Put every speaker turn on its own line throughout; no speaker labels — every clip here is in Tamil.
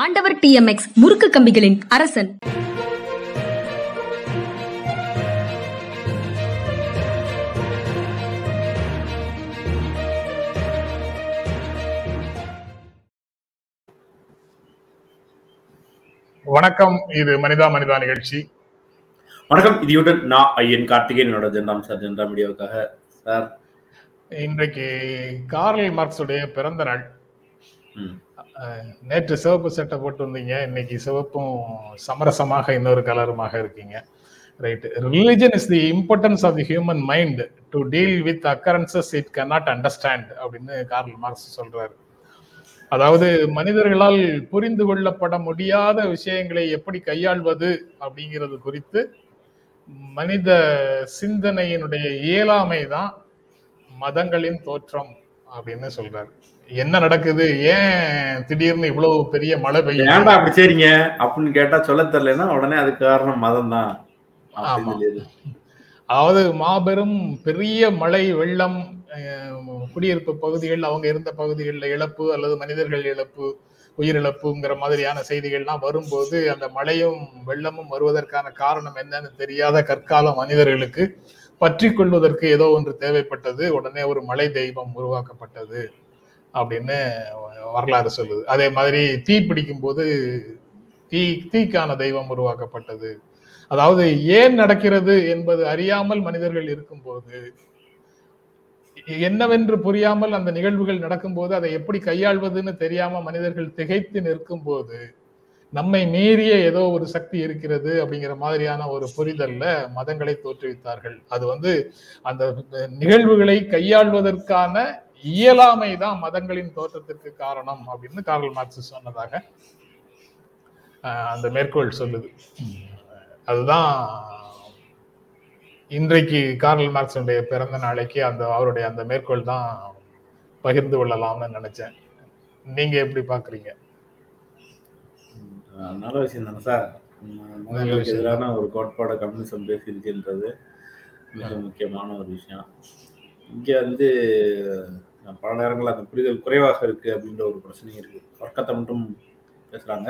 ஆண்டவர் டி எம் எக்ஸ் முறுக்கு கம்பிகளின் அரசன்.
வணக்கம் இது மனிதா மனிதா நிகழ்ச்சி.
வணக்கம் இதையுடன் நான் ஐயன் கார்த்திகேயன் என்னோட ஜென்ராம் சார் ஜென்ரா மீடியாவுக்காக சார்.
இன்றைக்கு கார்ல் மார்க்ஸுடைய பிறந்த நாள். நேற்று சிவப்பு சட்டை போட்டு வந்தீங்க. இன்னைக்கு சிவப்பும் சமரசமாக இன்னொரு கலருமாக இருக்கீங்க. Right religion is the importance of the human mind to deal with occurrences it cannot understand அப்படின்னு கார்ல் மார்க்ஸ் சொல்றாரு. அதாவது மனிதர்களால் புரிந்து கொள்ளப்பட முடியாத விஷயங்களை எப்படி கையாள்வது அப்படிங்கிறது குறித்து மனித சிந்தனையினுடைய இயலாமை தான் மதங்களின் தோற்றம் அப்படின்னு சொல்றாரு. என்ன நடக்குது? ஏன் திடீர்னு இவ்வளவு பெரிய மழை பெய்யும்
ஏன்டா அப்படி சரிங்க அப்படின்னு கேட்டா சொல்ல தெரியலன்னா உடனே அதுக்கு காரணம் மதம் தான்.
அதாவது மாபெரும் பெரிய மழை வெள்ளம் குடியிருப்பு பகுதிகள் அவங்க இருந்த பகுதிகளில் இழப்பு அல்லது மனிதர்கள் இழப்பு உயிரிழப்புங்கிற மாதிரியான செய்திகள்லாம் வரும்போது அந்த மழையும் வெள்ளமும் வருவதற்கான காரணம் என்னன்னு தெரியாத கற்கால மனிதர்களுக்கு பற்றி கொள்வதற்கு ஏதோ ஒன்று தேவைப்பட்டது. உடனே ஒரு மழை தெய்வம் உருவாக்கப்பட்டது. அப்படின்னு வரலாறு சொல்லுது. அதே மாதிரி தீ பிடிக்கும் போது தீ தீக்கான தெய்வம் உருவாக்கப்பட்டது. அதாவது ஏன் நடக்கிறது என்பது அறியாமல் மனிதர்கள் இருக்கும்போது என்னவென்று புரியாமல் அந்த நிகழ்வுகள் நடக்கும்போது அதை எப்படி கையாள்வதுன்னு தெரியாம மனிதர்கள் திகைத்து நிற்கும் போது நம்மை மீறிய ஏதோ ஒரு சக்தி இருக்கிறது அப்படிங்கிற மாதிரியான ஒரு புரிதல்ல மதங்களை தோற்றுவித்தார்கள். அது வந்து அந்த நிகழ்வுகளை கையாள்வதற்கான இயலாமை தான் மதங்களின் தோற்றத்திற்கு காரணம் அப்படின்னு கார்ல் மார்க்ஸ் சொன்னதாக அந்த மேற்கோள் சொல்லுது. அதுதான் இன்றைக்கு கார்ல் மார்க்ஸுடைய பிறந்த நாளைக்கு அந்த அவருடைய அந்த மேற்கோள் தான் பகிர்ந்து கொள்ளலாம்னு நினைச்சேன். நீங்க எப்படி பாக்குறீங்க?
நல்ல விஷயம் தானே சார். மதங்களுக்கு. எதிரான ஒரு கோட்பாட கம்யூனிசம் பேசியிருக்கின்றது மிக முக்கியமான ஒரு விஷயம். இங்க வந்து பல நேரங்கள் அந்த புரிதல் குறைவாக இருக்கு அப்படின்ற ஒரு பிரச்சனையும் இருக்கு. வர்க்கத்தை மட்டும் பேசுறாங்க.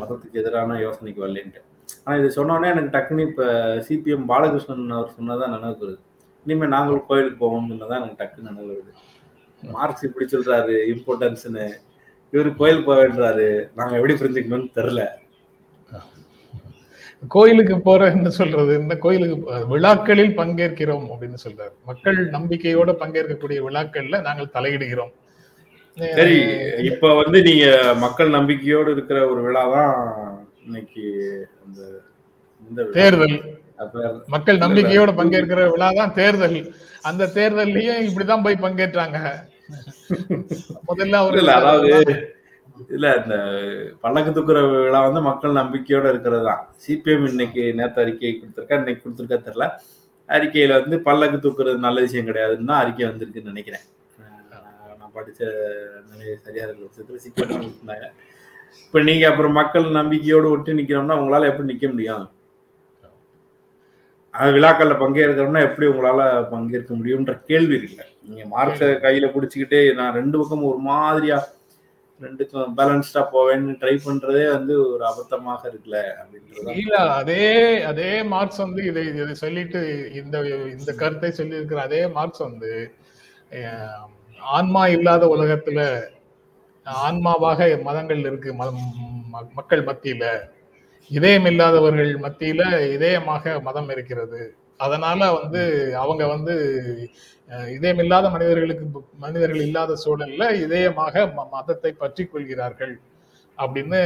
மதத்துக்கு எதிரான யோசனைக்கு வரலன்ட்டு. ஆனா இது சொன்னோடனே எனக்கு டக்குன்னு இப்ப சிபிஎம் பாலகிருஷ்ணன் அவர் சொன்னதான் நினைவுக்கு வருது. இனிமே நாங்களும் கோயிலுக்கு போவோம்னு தான் எனக்கு டக்குன்னு நினைவு வருது. மார்க்ஸ் இப்படி சொல்றாரு இம்பார்ட்டன்ஸ்னு கோயிலுக்கு கோயில் வேண்டாரு நாங்க எப்படி புரிஞ்சுக்கணும்னு தெரியல.
கோயிலுக்கு போறேன்னு சொல்றது இந்த கோயிலுக்கு விழாக்களில் பங்கேற்கிறோம் அப்படின்னு சொல்றாரு. மக்கள் நம்பிக்கையோட பங்கேற்கக்கூடிய விழாக்கள்ல நாங்கள் தலையிடுகிறோம்.
சரி இப்ப வந்து நீங்க மக்கள் நம்பிக்கையோடு இருக்கிற ஒரு விழா தான் இன்னைக்கு அந்த இந்த.
தேர்தல். மக்கள் நம்பிக்கையோட பங்கேற்கிற விழா தான் தேர்தல். அந்த தேர்தல்லையும் இப்படிதான் போய் பங்கேற்றாங்க. முதல்ல
இல்ல, அதாவது இல்ல இந்த பல்லக்கு தூக்குற விழா வந்து மக்கள் நம்பிக்கையோட இருக்கிறது தான் சிபிஎம் இன்னைக்கு நேற்று அறிக்கை கொடுத்துருக்கா? இன்னைக்கு கொடுத்துருக்கா தெரியல. அறிக்கையில வந்து பல்லக்கு தூக்குறது நல்ல விஷயம் கிடையாதுன்னு தான் அறிக்கை வந்திருக்குன்னு நினைக்கிறேன். நான் படிச்ச நிலை சரியா இருக்கிற விஷயத்துல சிக்கல் இருந்தாங்க. இப்ப நீங்க அப்புறம் மக்கள் நம்பிக்கையோடு ஒட்டி நிக்கிறோம்னா உங்களால எப்படி நிக்க முடியும்? அது விழாக்கள்ல பங்கேற்கிறோம்னா எப்படி உங்களால பங்கேற்க முடியும்ன்ற கேள்வி இருக்குல்ல. நீங்க மார்க்ஸ கையில பிடிச்சிக்கிட்டே நான் ரெண்டு பக்கம் ஒரு மாதிரியா ரெண்டுக்கும் பேலன்ஸ்டா போவேன்னு ட்ரை பண்றதே வந்து ஒரு அபத்தமாக இருக்குல்ல அப்படின்றது
இல்ல அதே அதே மார்க்ஸ் வந்து இதை இதை சொல்லிட்டு இந்த இந்த கருத்தை சொல்லி இருக்கிற அதே மார்க்ஸ் வந்து ஆன்மா இல்லாத உலகத்துல ஆன்மாவாக மதங்கள் இருக்கு மதம் மக்கள் மத்தியில. இதயம் இல்லாதவர்கள் மத்தியில இதயமாக மதம் இருக்கிறது. அதனால வந்து அவங்க வந்து இதயம் இல்லாத மனிதர்களுக்கு மனிதர்கள் இல்லாத சூழல்ல இதயமாக மதத்தை பற்றி கொள்கிறார்கள் அப்படின்னு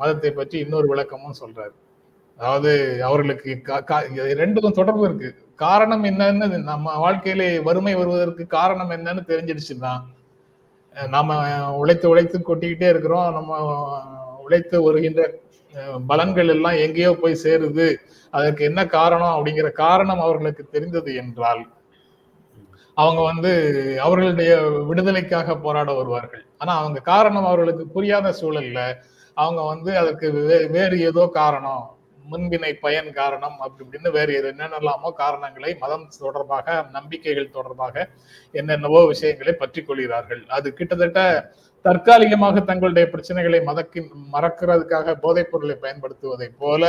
மதத்தை பற்றி இன்னொரு விளக்கமும் சொல்றாரு. அதாவது அவர்களுக்கு ரெண்டுக்கும் தொடர்பு இருக்கு. காரணம் என்னன்னு நம்ம வாழ்க்கையிலே வறுமை வருவதற்கு காரணம் என்னன்னு தெரிஞ்சிடுச்சுன்னா நம்ம நாம உழைத்து உழைத்து கொட்டிக்கிட்டே இருக்கிறோம். நம்ம உழைத்து வருகின்ற பலன்கள் எல்லாம் எங்கேயோ போய் சேருது. அதற்கு என்ன காரணம் அப்படிங்கிற காரணம் அவர்களுக்கு தெரிந்தது என்றால் அவங்க வந்து அவர்களுடைய விடுதலைக்காக போராட வருவார்கள். ஆனா அவங்க காரணம் அவர்களுக்கு புரியாத சூழல்ல அவங்க வந்து அதற்கு வேறு ஏதோ காரணம் முன்வினை பயன் காரணம் அப்படி இப்படின்னு வேறு எது என்னென்னலாமோ காரணங்களை மதம் தொடர்பாக நம்பிக்கைகள் தொடர்பாக என்னென்னவோ விஷயங்களை பற்றி கொள்கிறார்கள். அது கிட்டத்தட்ட தற்காலிகமாக தங்களுடைய பிரச்சனைகளை மதக்கி மறக்கிறதுக்காக போதைப் பொருளை பயன்படுத்துவதை போல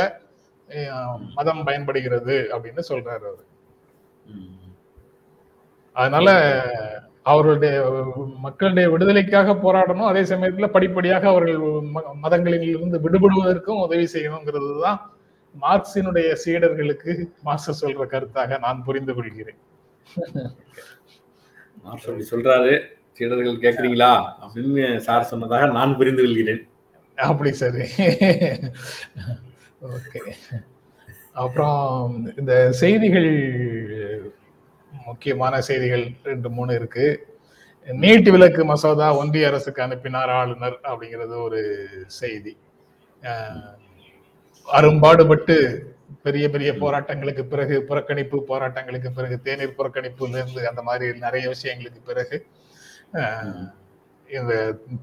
அஹ், மதம் பயன்படுகிறது அப்படின்னு சொல்றாரு அவர். அதனால அவர்களுடைய மக்களுடைய விடுதலைக்காக போராடணும் அதே சமயத்துல படிப்படியாக அவர்கள் மதங்களில் இருந்து விடுபடுவதற்கும் உதவி செய்யணுங்கிறது தான் மார்க்சினுடைய சீடர்களுக்கு மாஸ்டர் சொல்ற கருத்தாக நான் புரிந்து கொள்கிறேன்.
சொல்றாரு. சீடர்கள் கேக்குறீங்களா அப்படின்னு சார் சொன்னதாக நான் புரிந்து கொள்கிறேன்.
அப்படி சரி. ஓகே. அப்புறம் இந்த செய்திகள் முக்கியமான செய்திகள் ரெண்டு மூணு இருக்கு. நீட் விலக்கு மசோதா ஒன்றிய அரசுக்கு அனுப்பினார் ஆளுநர் அப்படிங்கிறது ஒரு செய்தி. அரும்பாடுபட்டு பெரிய பெரிய போராட்டங்களுக்கு பிறகு புறக்கணிப்பு போராட்டங்களுக்கு பிறகு தேநீர் புறக்கணிப்புல இருந்து அந்த மாதிரி நிறைய விஷயங்களுக்கு பிறகு இந்த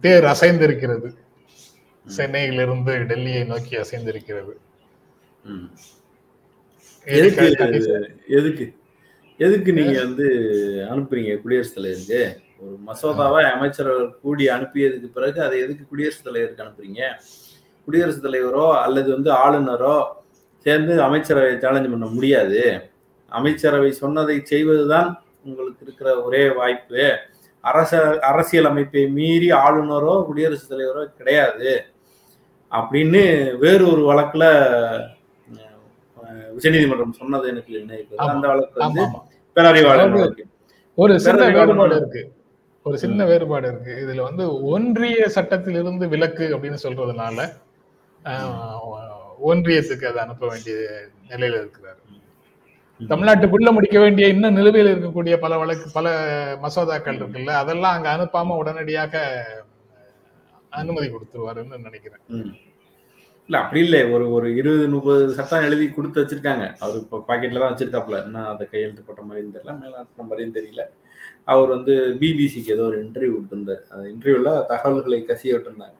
தேர் அசைந்திருக்கிறது. சென்னையிலிருந்து டெல்லியை நோக்கி அசைந்திருக்கிறது.
எதுக்கு எதுக்கு? நீங்க வந்து அனுப்புறீங்க குடியரசுத் தலைவருக்கு? ஒரு மசோதாவை அமைச்சரவர் கூடி அனுப்பியதுக்கு பிறகு அதை எதுக்கு குடியரசுத் தலைவருக்கு அனுப்புறீங்க? குடியரசுத் தலைவரோ அல்லது வந்து ஆளுநரோ சேர்ந்து அமைச்சரவை சேலஞ்ச் பண்ண முடியாது. அமைச்சரவை சொன்னதை செய்வதுதான் உங்களுக்கு இருக்கிற ஒரே வாய்ப்பு. அரச அரசியல் அமைப்பை மீறி ஆளுநரோ குடியரசுத் தலைவரோ கிடையாது. அப்படின்னு வேறு ஒரு வழக்குல உச்சநீதிமன்றம் சொன்னது எனக்கு நினைவு அந்த வழக்கு வந்து வழக்கு.
ஒரு சின்ன வேறுபாடு இருக்கு. ஒரு சின்ன வேறுபாடு இருக்கு. இதுல வந்து ஒன்றிய சட்டத்திலிருந்து விலக்கு அப்படின்னு சொல்றதுனால ஆஹ், ஒன்றியத்துக்கு அதை அனுப்ப வேண்டிய நிலையில இருக்கிறாரு. தமிழ்நாட்டுக்குள்ள முடிக்க வேண்டிய இன்னும் நிலுவையில் இருக்கக்கூடிய பல வழக்கு பல மசோதாக்கள் இருக்குல்ல அதெல்லாம் அங்க அனுப்பாம உடனடியாக அனுமதி கொடுத்துருவாருன்னு நினைக்கிறேன்.
இல்ல அப்படி இல்லை. ஒரு ஒரு இருபது முப்பது சட்டம் எழுதி கொடுத்து வச்சிருக்காங்க. அவர் இப்போ பாக்கெட்ல தான் வச்சிருக்காப்ல என்ன அதை கையெழுத்து போட்ட மாதிரியும் தெரியல மேலாட்ட மாதிரியும் தெரியல. அவர் வந்து பிபிசிக்கு ஏதோ ஒரு இன்டர்வியூ விட்டுருந்தார் அந்த இன்டர்வியூல தகவல்களை கசிய விட்டுருந்தாங்க.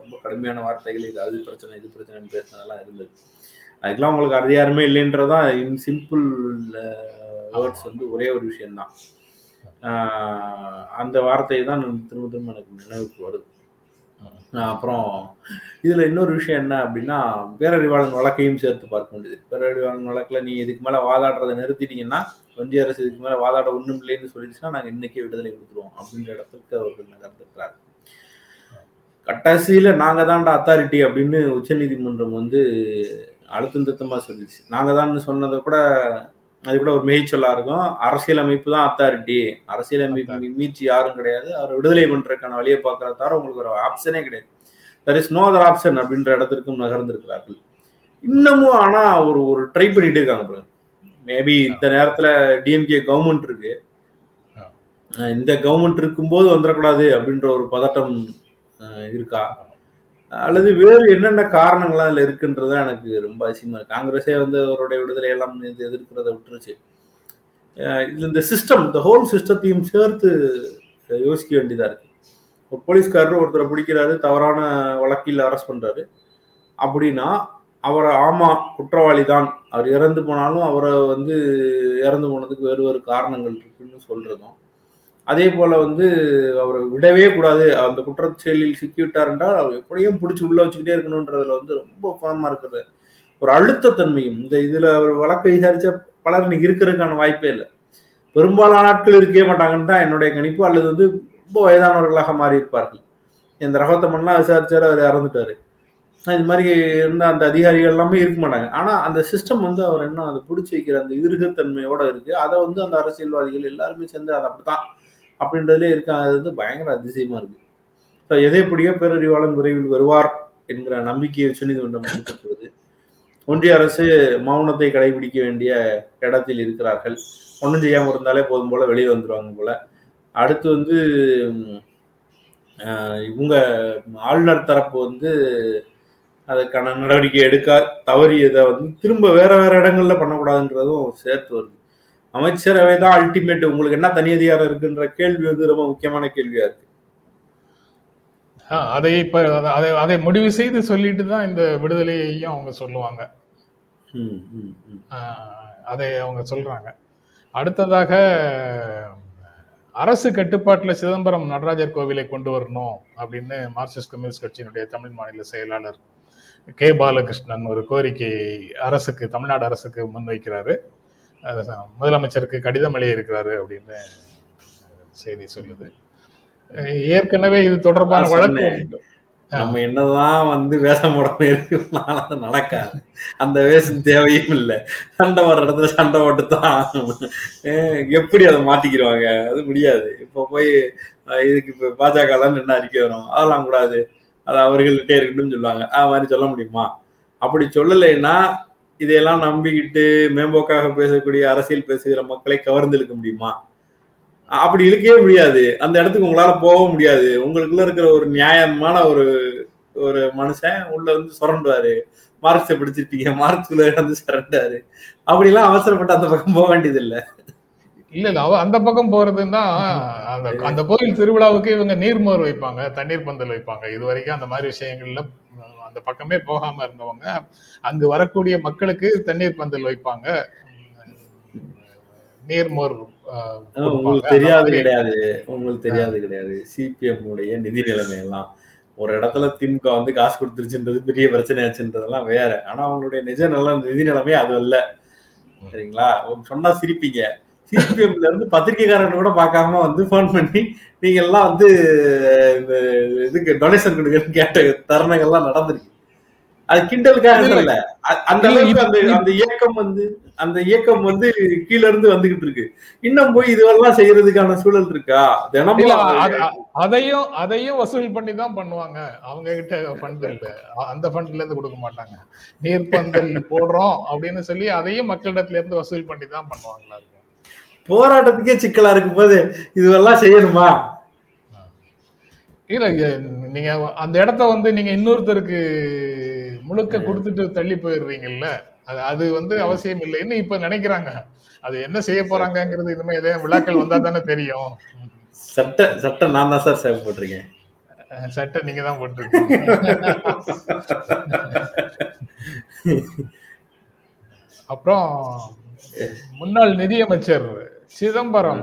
ரொம்ப கடுமையான வார்த்தைகள் இது அது பிரச்சனை இது பிரச்சனை பேசுனதெல்லாம் இருந்தது. அதுக்கெல்லாம் உங்களுக்கு அதிகாரமே இல்லைன்றதான் இன் சிம்பிள் வேர்ட்ஸ் வந்து ஒரே ஒரு விஷயம்தான். அந்த வார்த்தை தான் திரும்ப திரும்ப எனக்கு நினைவுக்கு வருது. அப்புறம் இதுல இன்னொரு விஷயம் என்ன அப்படின்னா பேரறிவாளன் வழக்கையும் சேர்த்து பார்க்க வேண்டியது. பேரறிவாளன் வழக்குல நீ இதுக்கு மேல வாதாடுறதை நிறுத்திட்டீங்கன்னா ஒன்றிய அரசு இதுக்கு மேல வாதாட ஒண்ணும் இல்லைன்னு சொல்லிடுச்சுன்னா நாங்க இன்னைக்கே விடுதலை கொடுத்துருவோம் அப்படின்ற இடத்துக்கு அவர்கள் நகர்ந்துக்கிறார் கட்டாசியில நாங்க தான்டா அத்தாரிட்டி அப்படின்னு உச்சநீதிமன்றம் வந்து அழுத்தம் திருத்தமா சொல்லிடுச்சு. நாங்க தான் சொன்னதை கூட அது கூட ஒரு மெய்ச்சொல்லா இருக்கும். அரசியலமைப்பு தான் அத்தாரிட்டி அரசியலமைப்பு மீட்சி யாரும் கிடையாது. அவர் விடுதலை பண்றதுக்கான வழியை பார்க்கறத தவிர உங்களுக்கு ஒரு ஆப்ஷனே கிடையாது. There is no other option அப்படின்ற இடத்திற்கும் நகர்ந்திருக்கிறார்கள். இன்னமும் ஆனா ஒரு ஒரு ட்ரை பண்ணிட்டு இருக்காங்க மேபி இந்த நேரத்துல டிஎம்கே கவர்மெண்ட் இருக்கு. இந்த கவர்மெண்ட் இருக்கும்போது வந்துடக்கூடாது அப்படின்ற ஒரு பதட்டம் இருக்கா? அல்லது வேறு என்னென்ன காரணங்கள்லாம் அதில் இருக்குன்றத எனக்கு ரொம்ப அதிசயமா இருக்கு. காங்கிரஸே வந்து அவருடைய விடுதலை எல்லாம் எதிர்க்கிறத விட்டுருச்சு. இது இந்த சிஸ்டம் இந்த ஹோல் சிஸ்டத்தையும் சேர்த்து யோசிக்க வேண்டியதா இருக்கு. ஒரு போலீஸ்காரர் ஒருத்தரை பிடிக்கிறாரு தவறான வழக்கில் அரெஸ்ட் பண்றாரு. அப்படின்னா அவரை ஆமா குற்றவாளி தான் அவர் இறந்து போனாலும் அவரை வந்து இறந்து போனதுக்கு வேறு வேறு காரணங்கள் இருக்குன்னு சொல்றதும் அதே போல வந்து அவரை விடவே கூடாது. அந்த குற்றச்செயலில் சிக்கிவிட்டார் என்றால் அவர் எப்படியும் பிடிச்சி உள்ள வச்சுக்கிட்டே இருக்கணும்ன்றதுல வந்து ரொம்ப ஃபார்மா இருக்கிறது ஒரு அழுத்தத்தன்மையும் இந்த இதுல அவர் வழக்கை விசாரிச்ச பலர் இன்னைக்கு இருக்கிறதுக்கான வாய்ப்பே இல்லை. பெரும்பாலான ஆட்கள் இருக்கவே மாட்டாங்கன்னு தான் என்னுடைய கணிப்பு. அல்லது வந்து ரொம்ப வயதானவர்களாக மாறி இருப்பார்கள் இந்த ரகத்தமன்லாம் விசாரிச்சாரு அவர் இறந்துட்டாரு. இது மாதிரி இருந்த அந்த அதிகாரிகள் எல்லாமே இருக்க மாட்டாங்க. ஆனா அந்த சிஸ்டம் வந்து அவர் என்ன அதை பிடிச்சி வைக்கிற அந்த இருகத்தன்மையோட இருக்கு. அதை வந்து அந்த அரசியல்வாதிகள் எல்லாருமே சேர்ந்து அதை அப்படித்தான். அப்படின்றதுலே இருக்க அது வந்து பயங்கர அதிசயமா இருக்கு. ஸோ எதைப்படியோ பேரறிவாளன் விரைவில் வருவார் என்கிற நம்பிக்கையை உச்சநீதிமன்றம் கொடுத்திருக்கிறது ஒன்றிய அரசு மௌனத்தை கடைபிடிக்க வேண்டிய இடத்தில் இருக்கிறார்கள். ஒன்றும் செய்யாமல் இருந்தாலே போதும் போல வெளியே வந்துடுவாங்க போல. அடுத்து வந்து இவங்க ஆளுநர் தரப்பு வந்து அதுக்கான நடவடிக்கை எடுக்க தவறியதை வந்து திரும்ப வேற வேற இடங்கள்ல பண்ணக்கூடாதுன்றதும் சேர்த்து வருது. அமைச்சரவை தான் அல்டிமேட் உங்களுக்கு என்ன தனி அதிகாரம் இருக்குன்ற கேள்வி வந்து ரொம்ப முக்கியமான கேள்வியா இருக்கு.
அதை இப்ப அதை அதை முடிவு செய்து சொல்லிட்டு தான் இந்த விடுதலையையும் அவங்க சொல்லுவாங்க. அதை அவங்க சொல்றாங்க. அடுத்ததாக அரசு கட்டுப்பாட்டில் சிதம்பரம் நடராஜர் கோவிலை கொண்டு வரணும் அப்படின்னு மார்க்சிஸ்ட் கம்யூனிஸ்ட் கட்சியினுடைய தமிழ் மாநில செயலாளர் கே பாலகிருஷ்ணன் ஒரு கோரிக்கை அரசுக்கு தமிழ்நாடு அரசுக்கு முன்வைக்கிறாரு. முதலமைச்சருக்கு கடிதம் எழுதியிருக்கிறாரு அப்படின்னு செய்தி சொல்லுது. ஏற்கனவே இது தொடர்பான வழக்கு.
நம்ம என்னதான் வந்து வேஷம் இருக்குனாலும் அது நடக்காது. அந்த வேஷம் தேவையும் இல்லை. சண்டை வர்ற இடத்துல சண்டை. அஹ் எப்படி அதை மாத்திக்கிடுவாங்க அது முடியாது. இப்போ போய் இதுக்கு இப்ப பாஜக நின்று அறிக்கை வரும். அதெல்லாம் கூடாது. அது அவர்கள்கிட்டே இருக்கணும்னு சொல்லுவாங்க. அது மாதிரி சொல்ல முடியுமா? அப்படி சொல்லலைன்னா இதையெல்லாம் நம்பிக்கிட்டு மேம்போக்காக பேசக்கூடிய அரசியல் பேசுகிற மக்களை கவர்ந்து இழுக்க முடியுமா? அப்படி இழுக்கவே முடியாது. அந்த இடத்துக்கு உங்களால போக முடியாது. உங்களுக்குள்ள இருக்கிற ஒரு நியாயமான ஒரு ஒரு மனுஷன் உள்ள வந்து சுரண்டுவாரு மார்க்ஸை பிடிச்சிருப்பீங்க. மார்க்ஸ்குள்ள வந்து சுரண்டாரு. அப்படிலாம் அவசரப்பட்டு அந்த பக்கம் போக வேண்டியது இல்ல
இல்ல இல்ல. அவ அந்த பக்கம் போறதுன்னா அந்த அந்த கோயில் திருவிழாவுக்கு இவங்க நீர்மோர் வைப்பாங்க தண்ணீர் பந்தல் வைப்பாங்க. இது வரைக்கும் அந்த மாதிரி விஷயங்கள்ல அந்த பக்கமே போகாம இருந்தவங்க அங்கு வரக்கூடிய மக்களுக்கு தண்ணீர் பந்தல் வைப்பாங்க. நீர்மோர்.
உங்களுக்கு தெரியாது கிடையாது. உங்களுக்கு தெரியாது கிடையாது. சிபிஎம் உடைய நிதி நிலைமை எல்லாம். ஒரு இடத்துல திமுக வந்து காசு கொடுத்துருச்சுன்றது பெரிய பிரச்சனை ஆச்சுன்றதெல்லாம் வேற. ஆனா அவங்களுடைய நிஜ நல்ல நிதி நிலைமை அது அல்ல. சரிங்களா? சொன்னா சிரிப்பீங்க. சிபிஎம்ல இருந்து பத்திரிகைக்காரன் கூட பார்க்காம வந்து ஃபோன் பண்ணி நீங்க எல்லாம் வந்து இந்த இதுக்கு டொனேஷன் கொடுங்கன்னு கேட்ட தருணங்கள்லாம் நடந்திருக்கு. அது கிண்டலுக்காக
இல்ல.
அந்த அளவுக்கு அந்த அந்த இயக்கம் வந்து அந்த இயக்கம் வந்து கீழ இருந்து வந்துகிட்டு இருக்கு. இன்னும் போய் இதுவெல்லாம் செய்யறதுக்கான சூழல் இருக்கா? தினமும்
அதையும் அதையும் வசூல் பண்ணி தான் பண்ணுவாங்க. அவங்க கிட்ட ஃபண்ட் இல்ல. அந்த ஃபண்ட்ல இருந்து கொடுக்க மாட்டாங்க. நீர்ப்பந்தல் போடுறோம் அப்படின்னு சொல்லி அதையும் மக்களிடத்துல இருந்து வசூல் பண்ணி தான் பண்ணுவாங்களா
போராட்டத்துக்கே சிக்கலா இருக்கும் போது இதுவெல்லாம் செய்யணுமா?
இல்ல நீங்க அந்த இடத்த வந்து நீங்க இன்னொருத்தருக்கு முழுக்க கொடுத்துட்டு தள்ளி போயிடுறீங்கல்ல அது அது வந்து அவசியம் இல்லைன்னு இப்ப நினைக்கிறாங்க. அது என்ன செய்ய போறாங்கங்கிறது இனிமே எதே விழாக்கள் வந்தா தானே தெரியும்.
சட்ட சட்டம் நான் தான் சார் சேவ் போட்டிருக்கேன்.
சட்டை நீங்க தான் போட்டிருக்கீங்க. அப்புறம் முன்னாள் நிதியமைச்சர் சிதம்பரம்.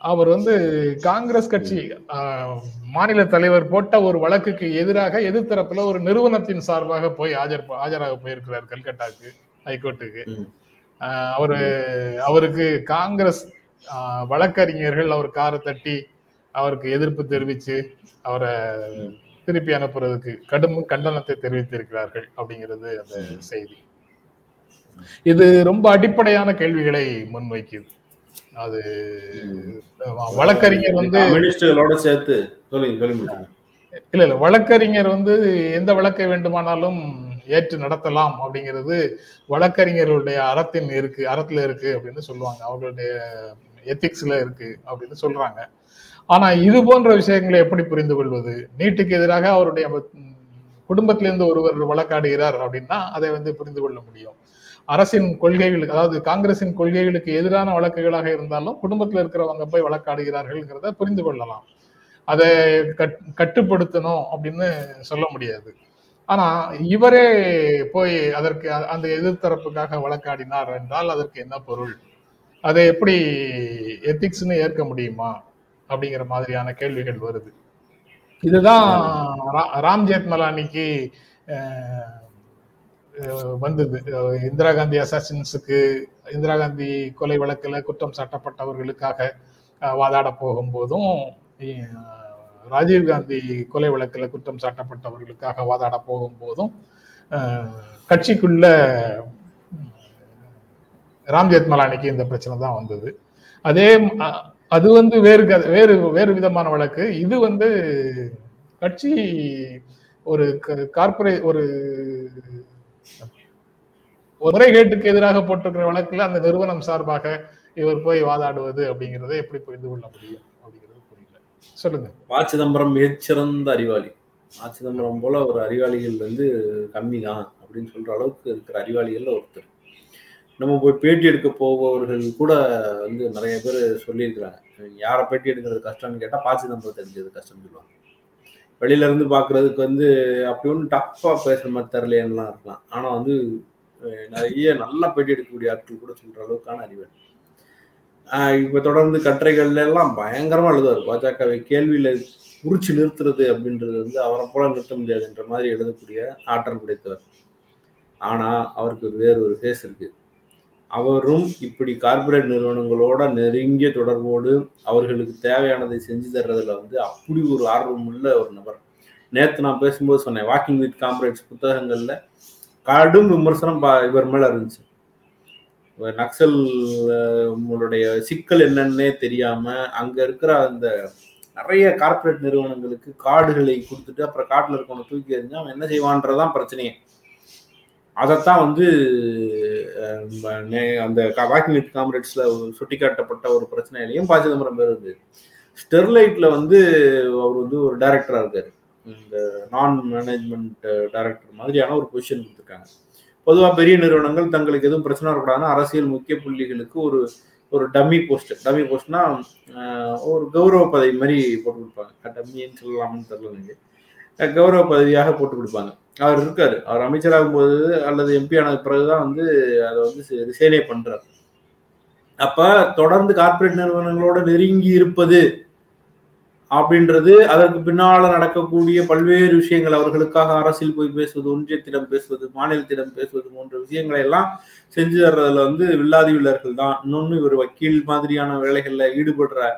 அவர் வந்து காங்கிரஸ் கட்சி மாநில தலைவர் போட்ட ஒரு வழக்குக்கு எதிராக எதிர்த்தரப்புல ஒரு நிறுவனத்தின் சார்பாக போய் ஆஜர் ஆஜராக போயிருக்கிறார் கல்கட்டாக்கு ஹைகோர்ட்டுக்கு. அவரு அவருக்கு காங்கிரஸ் ஆஹ், வழக்கறிஞர்கள் அவர் காரை தட்டி அவருக்கு எதிர்ப்பு தெரிவிச்சு அவரை திருப்பி அனுப்புறதுக்கு கடும் கண்டனத்தை தெரிவித்திருக்கிறார்கள் அப்படிங்கிறது அந்த செய்தி. இது ரொம்ப அடிப்படையான கேள்விகளை முன்வைக்குது. அது வழக்கறிஞர் வந்து
சேர்த்து
இல்ல இல்ல வழக்கறிஞர் வந்து எந்த வழக்கை வேண்டுமானாலும் ஏற்று நடத்தலாம் அப்படிங்கிறது வழக்கறிஞர்களுடைய அறத்தின் இருக்கு அறத்துல இருக்கு அப்படின்னு சொல்லுவாங்க. அவர்களுடைய எத்திக்ஸ்ல இருக்கு அப்படின்னு சொல்றாங்க. ஆனா இது போன்ற விஷயங்களை எப்படி புரிந்து கொள்வது? நீட்டுக்கு எதிராக அவருடைய குடும்பத்திலிருந்து ஒருவர் வழக்காடுகிறார் அப்படின்னா அதை வந்து புரிந்து கொள்ள முடியும். அரசின் கொள்கைகளுக்கு அதாவது காங்கிரசின் கொள்கைகளுக்கு எதிரான வழக்குகளாக இருந்தாலும் குடும்பத்தில் இருக்கிறவங்க போய் வழக்காடுகிறார்கள்ங்கிறத புரிந்து கொள்ளலாம். அதை கட் கட்டுப்படுத்தணும் அப்படின்னு சொல்ல முடியாது. ஆனா இவரே போய் அதற்கு அந்த எதிர்த்தரப்புக்காக வழக்காடினார் என்றால் அதற்கு என்ன பொருள்? அதை எப்படி எத்திக்ஸ்னு ஏற்க முடியுமா? அப்படிங்கிற மாதிரியான கேள்விகள் வருது. இதுதான் ரா- ராம் ஜெத்மலானிக்கு வந்தது. இந்திரா காந்தி அசாசின்ஸுக்கு இந்திரா காந்தி கொலை வழக்கில் குற்றம் சாட்டப்பட்டவர்களுக்காக வாதாட போகும்போதும் ராஜீவ் காந்தி கொலை வழக்கில் குற்றம் சாட்டப்பட்டவர்களுக்காக வாதாட போகும்போதும் கட்சிக்குள்ள ராம் ஜெத்மலானிக்கு இந்த பிரச்சனை தான் வந்தது. அதே அது வந்து வேறு வேறு வேறு விதமான வழக்கு. இது வந்து கட்சி ஒரு கார்பரே ஒரு முறைகேட்டுக்கு எதிராக போட்டிருக்கிற வழக்குல அந்த நிறுவனம் சார்பாக இவர் போய் வாதாடுவது அப்படிங்கறதை எப்படி புரிந்து கொள்ள முடியும் அப்படிங்கிறது புரியல. சொல்லுங்க.
ப சிதம்பரம் மிகச்சிறந்த அறிவாளி. ப சிதம்பரம் போல ஒரு அறிவாளிகள் வந்து கம்மி தான் அப்படின்னு சொல்ற அளவுக்கு இருக்கிற அறிவாளிகள்ல ஒருத்தர். நம்ம போய் பேட்டி எடுக்க போபவர்கள் கூட வந்து நிறைய பேர் சொல்லியிருக்கிறாங்க. யாரை பேட்டி எடுக்கிறது கஷ்டம்னு கேட்டா ப சிதம்பரம் தெரிஞ்சது கஷ்டம்னு சொல்லுவாங்க. வெளியில இருந்து பாக்குறதுக்கு வந்து அப்படி ஒன்றும் டஃப்பா பேசுற மாதிரி தெரியலையெல்லாம் இருக்கலாம். ஆனா வந்து நிறைய நல்லா பேட்டி எடுக்கக்கூடிய ஆட்கள் கூட சொல்ற அளவுக்கான அறிவன் இப்ப தொடர்ந்து கட்டுரைகள்ல எல்லாம் பயங்கரமா எழுதுவார். பாஜகவை கேள்வியில குறிச்சு நிறுத்துறது அப்படின்றது வந்து அவரை போல நிறுத்த முடியாதுன்ற மாதிரி எழுதக்கூடிய ஆற்றல் படைத்தவர் ஆனா அவருக்கு வேறு ஒரு ஃபேஸ் இருக்கு. அவரும் இப்படி கார்ப்பரேட் நிறுவனங்களோட நெருங்கிய தொடர்போடு அவர்களுக்கு தேவையானதை செஞ்சு தர்றதுல வந்து அப்படி ஒரு ஆர்வம் உள்ள ஒரு நபர். நேற்று நான் பேசும்போது சொன்னேன் வாக்கிங் வித் காம்ரேட்ஸ் புத்தகங்களில் கடும் விமர்சனம் பா- இவர் மேலே இருந்துச்சு. நக்சல் உங்களுடைய சிக்கல் என்னன்னே தெரியாம அங்க இருக்கிற அந்த நிறைய கார்ப்பரேட் நிறுவனங்களுக்கு கார்டுகளை கொடுத்துட்டு அப்புறம் காட்டில் இருக்கவனை தூக்கி எறிஞ்சு அவன் என்ன செய்வான்றதான் பிரச்சனையே. அதைத்தான் வந்து நே- அந்த வாக்கிங் வித் காம்ரேட்ஸ்ல சுட்டிக்காட்டப்பட்ட ஒரு பிரச்சனையிலையும் ப சிதம்பரம் பேர் வந்து ஸ்டெர்லைட்ல வந்து அவர் வந்து ஒரு டைரக்டரா இருக்காரு. இந்த நான் மேனேஜ்மெண்ட் டைரக்டர் மாதிரியான ஒரு பொசிஷன் கொடுத்துருக்காங்க. பொதுவாக பெரிய நிறுவனங்கள் தங்களுக்கு எதுவும் பிரச்சனை வரக்கூடாதுன்னா அரசியல் முக்கிய புள்ளிகளுக்கு ஒரு ஒரு டம்மி போஸ்ட் டம்மி போஸ்ட்னா ஒரு கௌரவ பதவி மாதிரி போட்டு கொடுப்பாங்க டம்மின்னு சொல்லலாம்னு தெரியல நீங்கள் கௌரவ பதவியாக போட்டு கொடுப்பாங்க. அவர் இருக்காரு. அவர் அமைச்சராகும் போது அல்லது எம்பி ஆனது பிறகுதான் வந்து அதை வந்து ரிசைனே பண்றாரு. அப்ப தொடர்ந்து கார்ப்பரேட் நிறுவனங்களோட நெருங்கி இருப்பது அப்படின்றது அதற்கு பின்னால நடக்கக்கூடிய பல்வேறு விஷயங்கள் அவர்களுக்காக அரசியல் போய் பேசுவது ஒன்றியத்திடம் பேசுவது மாநிலத்திடம் பேசுவது போன்ற விஷயங்களை எல்லாம் செஞ்சு தர்றதுல வந்து வில்லாதி வில்லர்கள் தான். இன்னொன்னு இவர் வக்கீல் மாதிரியான வேலைகள்ல ஈடுபடுற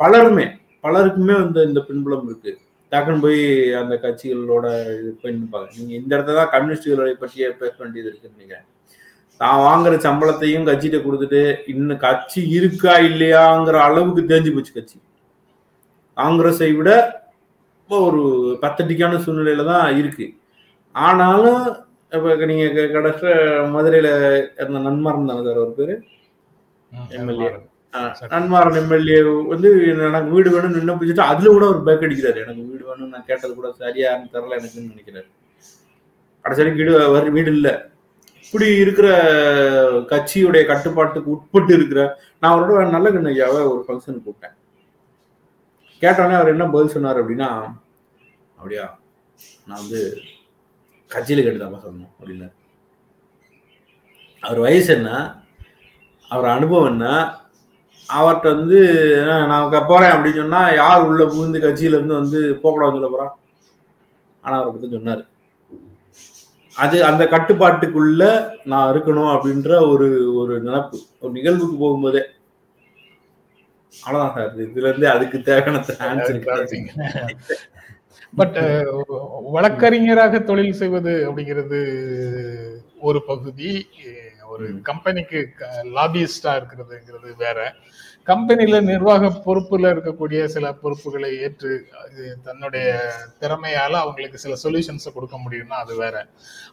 பலருமே பலருக்குமே வந்து இந்த பின்புலம் இருக்கு. டக்குன்னு போய் அந்த கட்சிகளோட இது போய் நிற்பாங்க நீங்க இந்த இடத்துல தான் கம்யூனிஸ்டுகளை பற்றிய பேச வேண்டியது இருக்குன்னு நினைக்கிறேன் தான் வாங்குற சம்பளத்தையும் கட்சிகிட்ட கொடுத்துட்டு இன்னும் கட்சி இருக்கா இல்லையாங்கிற அளவுக்கு தெரிஞ்சு போச்சு கட்சி. காங்கிரஸை விட இப்போ ஒரு பத்தட்டிக்கான சூழ்நிலையில தான் இருக்கு. ஆனாலும் இப்ப நீங்க க- கடைசி மதுரையில இருந்த நன்மாரன் தானே சார் ஒரு பேரு? MLA. நன்மாரன் எம்எல்ஏ வந்து எனக்கு வீடு வேணும்னு விண்ணப்பிச்சுட்டு அதுல கூட ஒரு பேக் அடிக்கிறாரு. எனக்கு வீடு வேணும்னு நான் கேட்டது கூட சரியான்னு தெரில எனக்குன்னு நினைக்கிறாரு. கடைசி வீடு வீடு இல்ல. இப்படி இருக்கிற கட்சியுடைய கட்டுப்பாட்டுக்கு உட்பட்டு இருக்கிற நான் அவரோட நல்ல கண்ணையாவை ஒரு ஃபங்க்ஷன் கூப்பிட்டேன் கேட்டோடனே அவர் என்ன பதில் சொன்னார் அப்படின்னா அப்படியா நான் வந்து கட்சியில கேட்டுதாப்பா சொல்லணும் அப்படின்னாரு. அவர் வயசு என்ன? அவர் அனுபவம் என்ன? அவர்கிட்ட வந்து "அஹ், நான் போறேன் அப்படின்னு சொன்னா யார் உள்ள புகுந்து கட்சியில இருந்து வந்து போகக்கூடாதுன்னு சொல்ல போறான்? ஆனா அவரை பத்தி சொன்னாரு. அது அந்த கட்டுப்பாட்டுக்குள்ள நான் இருக்கணும் அப்படின்ற ஒரு ஒரு நினப்பு ஒரு நிகழ்வுக்கு போகும்போதே. அவ்வளவுதான் சார். இதுல இருந்து அதுக்கு தேவையான ஆன்சர்
பட் வழக்கறிஞராக தொழில் செய்வது அப்படிங்கிறது ஒரு பகுதி. ஒரு கம்பெனிக்கு லாபியிஸ்டா இருக்கிறதுங்கிறது வேற. கம்பெனியில நிர்வாக பொறுப்புல இருக்கக்கூடிய சில பொறுப்புகளை ஏற்று அது தன்னுடைய திறமையால அவங்களுக்கு சில சொல்யூஷன்ஸை கொடுக்க முடியும்னா அது வேற.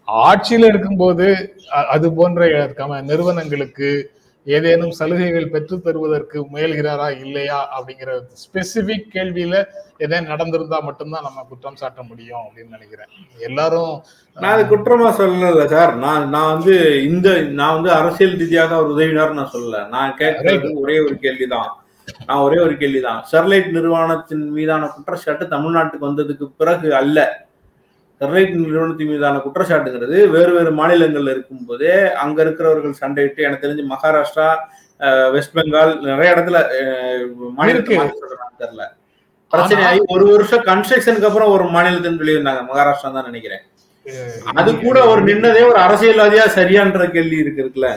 ஆட்சியில இருக்கும்போது அது போன்ற கம- நிறுவனங்களுக்கு ஏதேனும் சலுகைகள் பெற்று தருவதற்கு முயல்கிறாரா இல்லையா அப்படிங்கிற ஸ்பெசிபிக் கேள்வியில ஏதேனும் நடந்திருந்தா மட்டும்தான் நம்ம குற்றம் சாட்ட முடியும் அப்படின்னு நினைக்கிறேன். எல்லாரும்
நான் அது குற்றமா சொல்லல சார். நான் நான் வந்து இந்த நான் வந்து அரசியல் ரீதியாக அவர் உதவினார் நான் சொல்லல. நான் கேட்கறது ஒரே ஒரு கேள்விதான். நான் ஒரே ஒரு கேள்விதான். ஸ்டெர்லைட் நிறுவனத்தின் மீதான குற்றச்சாட்டு தமிழ்நாட்டுக்கு வந்ததுக்கு பிறகு அல்ல. ஸ்டெர்லைட் நிறுவனத்தின் மீதான குற்றச்சாட்டுங்கிறது வேறு வேறு மாநிலங்கள்ல இருக்கும்போதே அங்க இருக்கிறவர்கள் சண்டையிட்டு எனக்கு தெரிஞ்சு மகாராஷ்டிரா வெஸ்ட் பெங்கால் நிறைய இடத்துல அஹ், மாநிலத்தை
இருக்கு.
மாத்தி சொல்றாங்கன்னு தெரியல. பிரச்சனை ஆகி ஒரு வருஷம் கன்ஸ்ட்ரக்ஷனுக்கு அப்புறம் ஒரு மாநிலத்தின் வெளியிருந்தாங்க மகாராஷ்டிரா தான் நினைக்கிறேன். அது கூட ஒரு நின்னதே ஒரு அரசியல்வாதியா சரியான்ற கேள்வி இருக்கு இருக்குல்ல.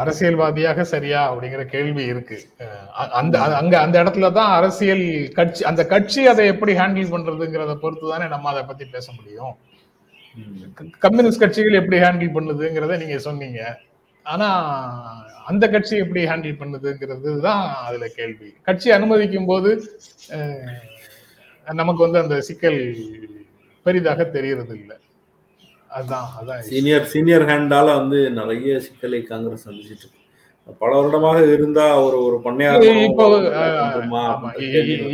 அரசியல்வாதியாக சரியா அப்படிங்கிற கேள்வி இருக்கு. அ- அந்த அங்க அந்த இடத்துல தான் அரசியல் கட்சி அந்த கட்சி அதை எப்படி ஹேண்டில் பண்றதுங்கிறத பொறுத்து தானே நம்ம அதை பத்தி பேச முடியும். கம்யூனிஸ்ட் கட்சிகள் எப்படி ஹேண்டில் பண்ணுதுங்கிறத நீங்க சொன்னீங்க. ஆனா அந்த கட்சி எப்படி ஹேண்டில் பண்ணுதுங்கிறது தான் அதுல கேள்வி. கட்சி அனுமதிக்கும் போது நமக்கு வந்து அந்த சிக்கல் பெரிதாக தெரியறது இல்லை அதுதான் அதான்
சீனியர் சீனியர் ஹேண்டால வந்து நிறைய சிக்கலை காங்கிரஸ் சந்திச்சிட்டு இருக்கு. பல வருடமாக இருந்தா ஒரு ஒரு பண்ணையார்
இப்போ.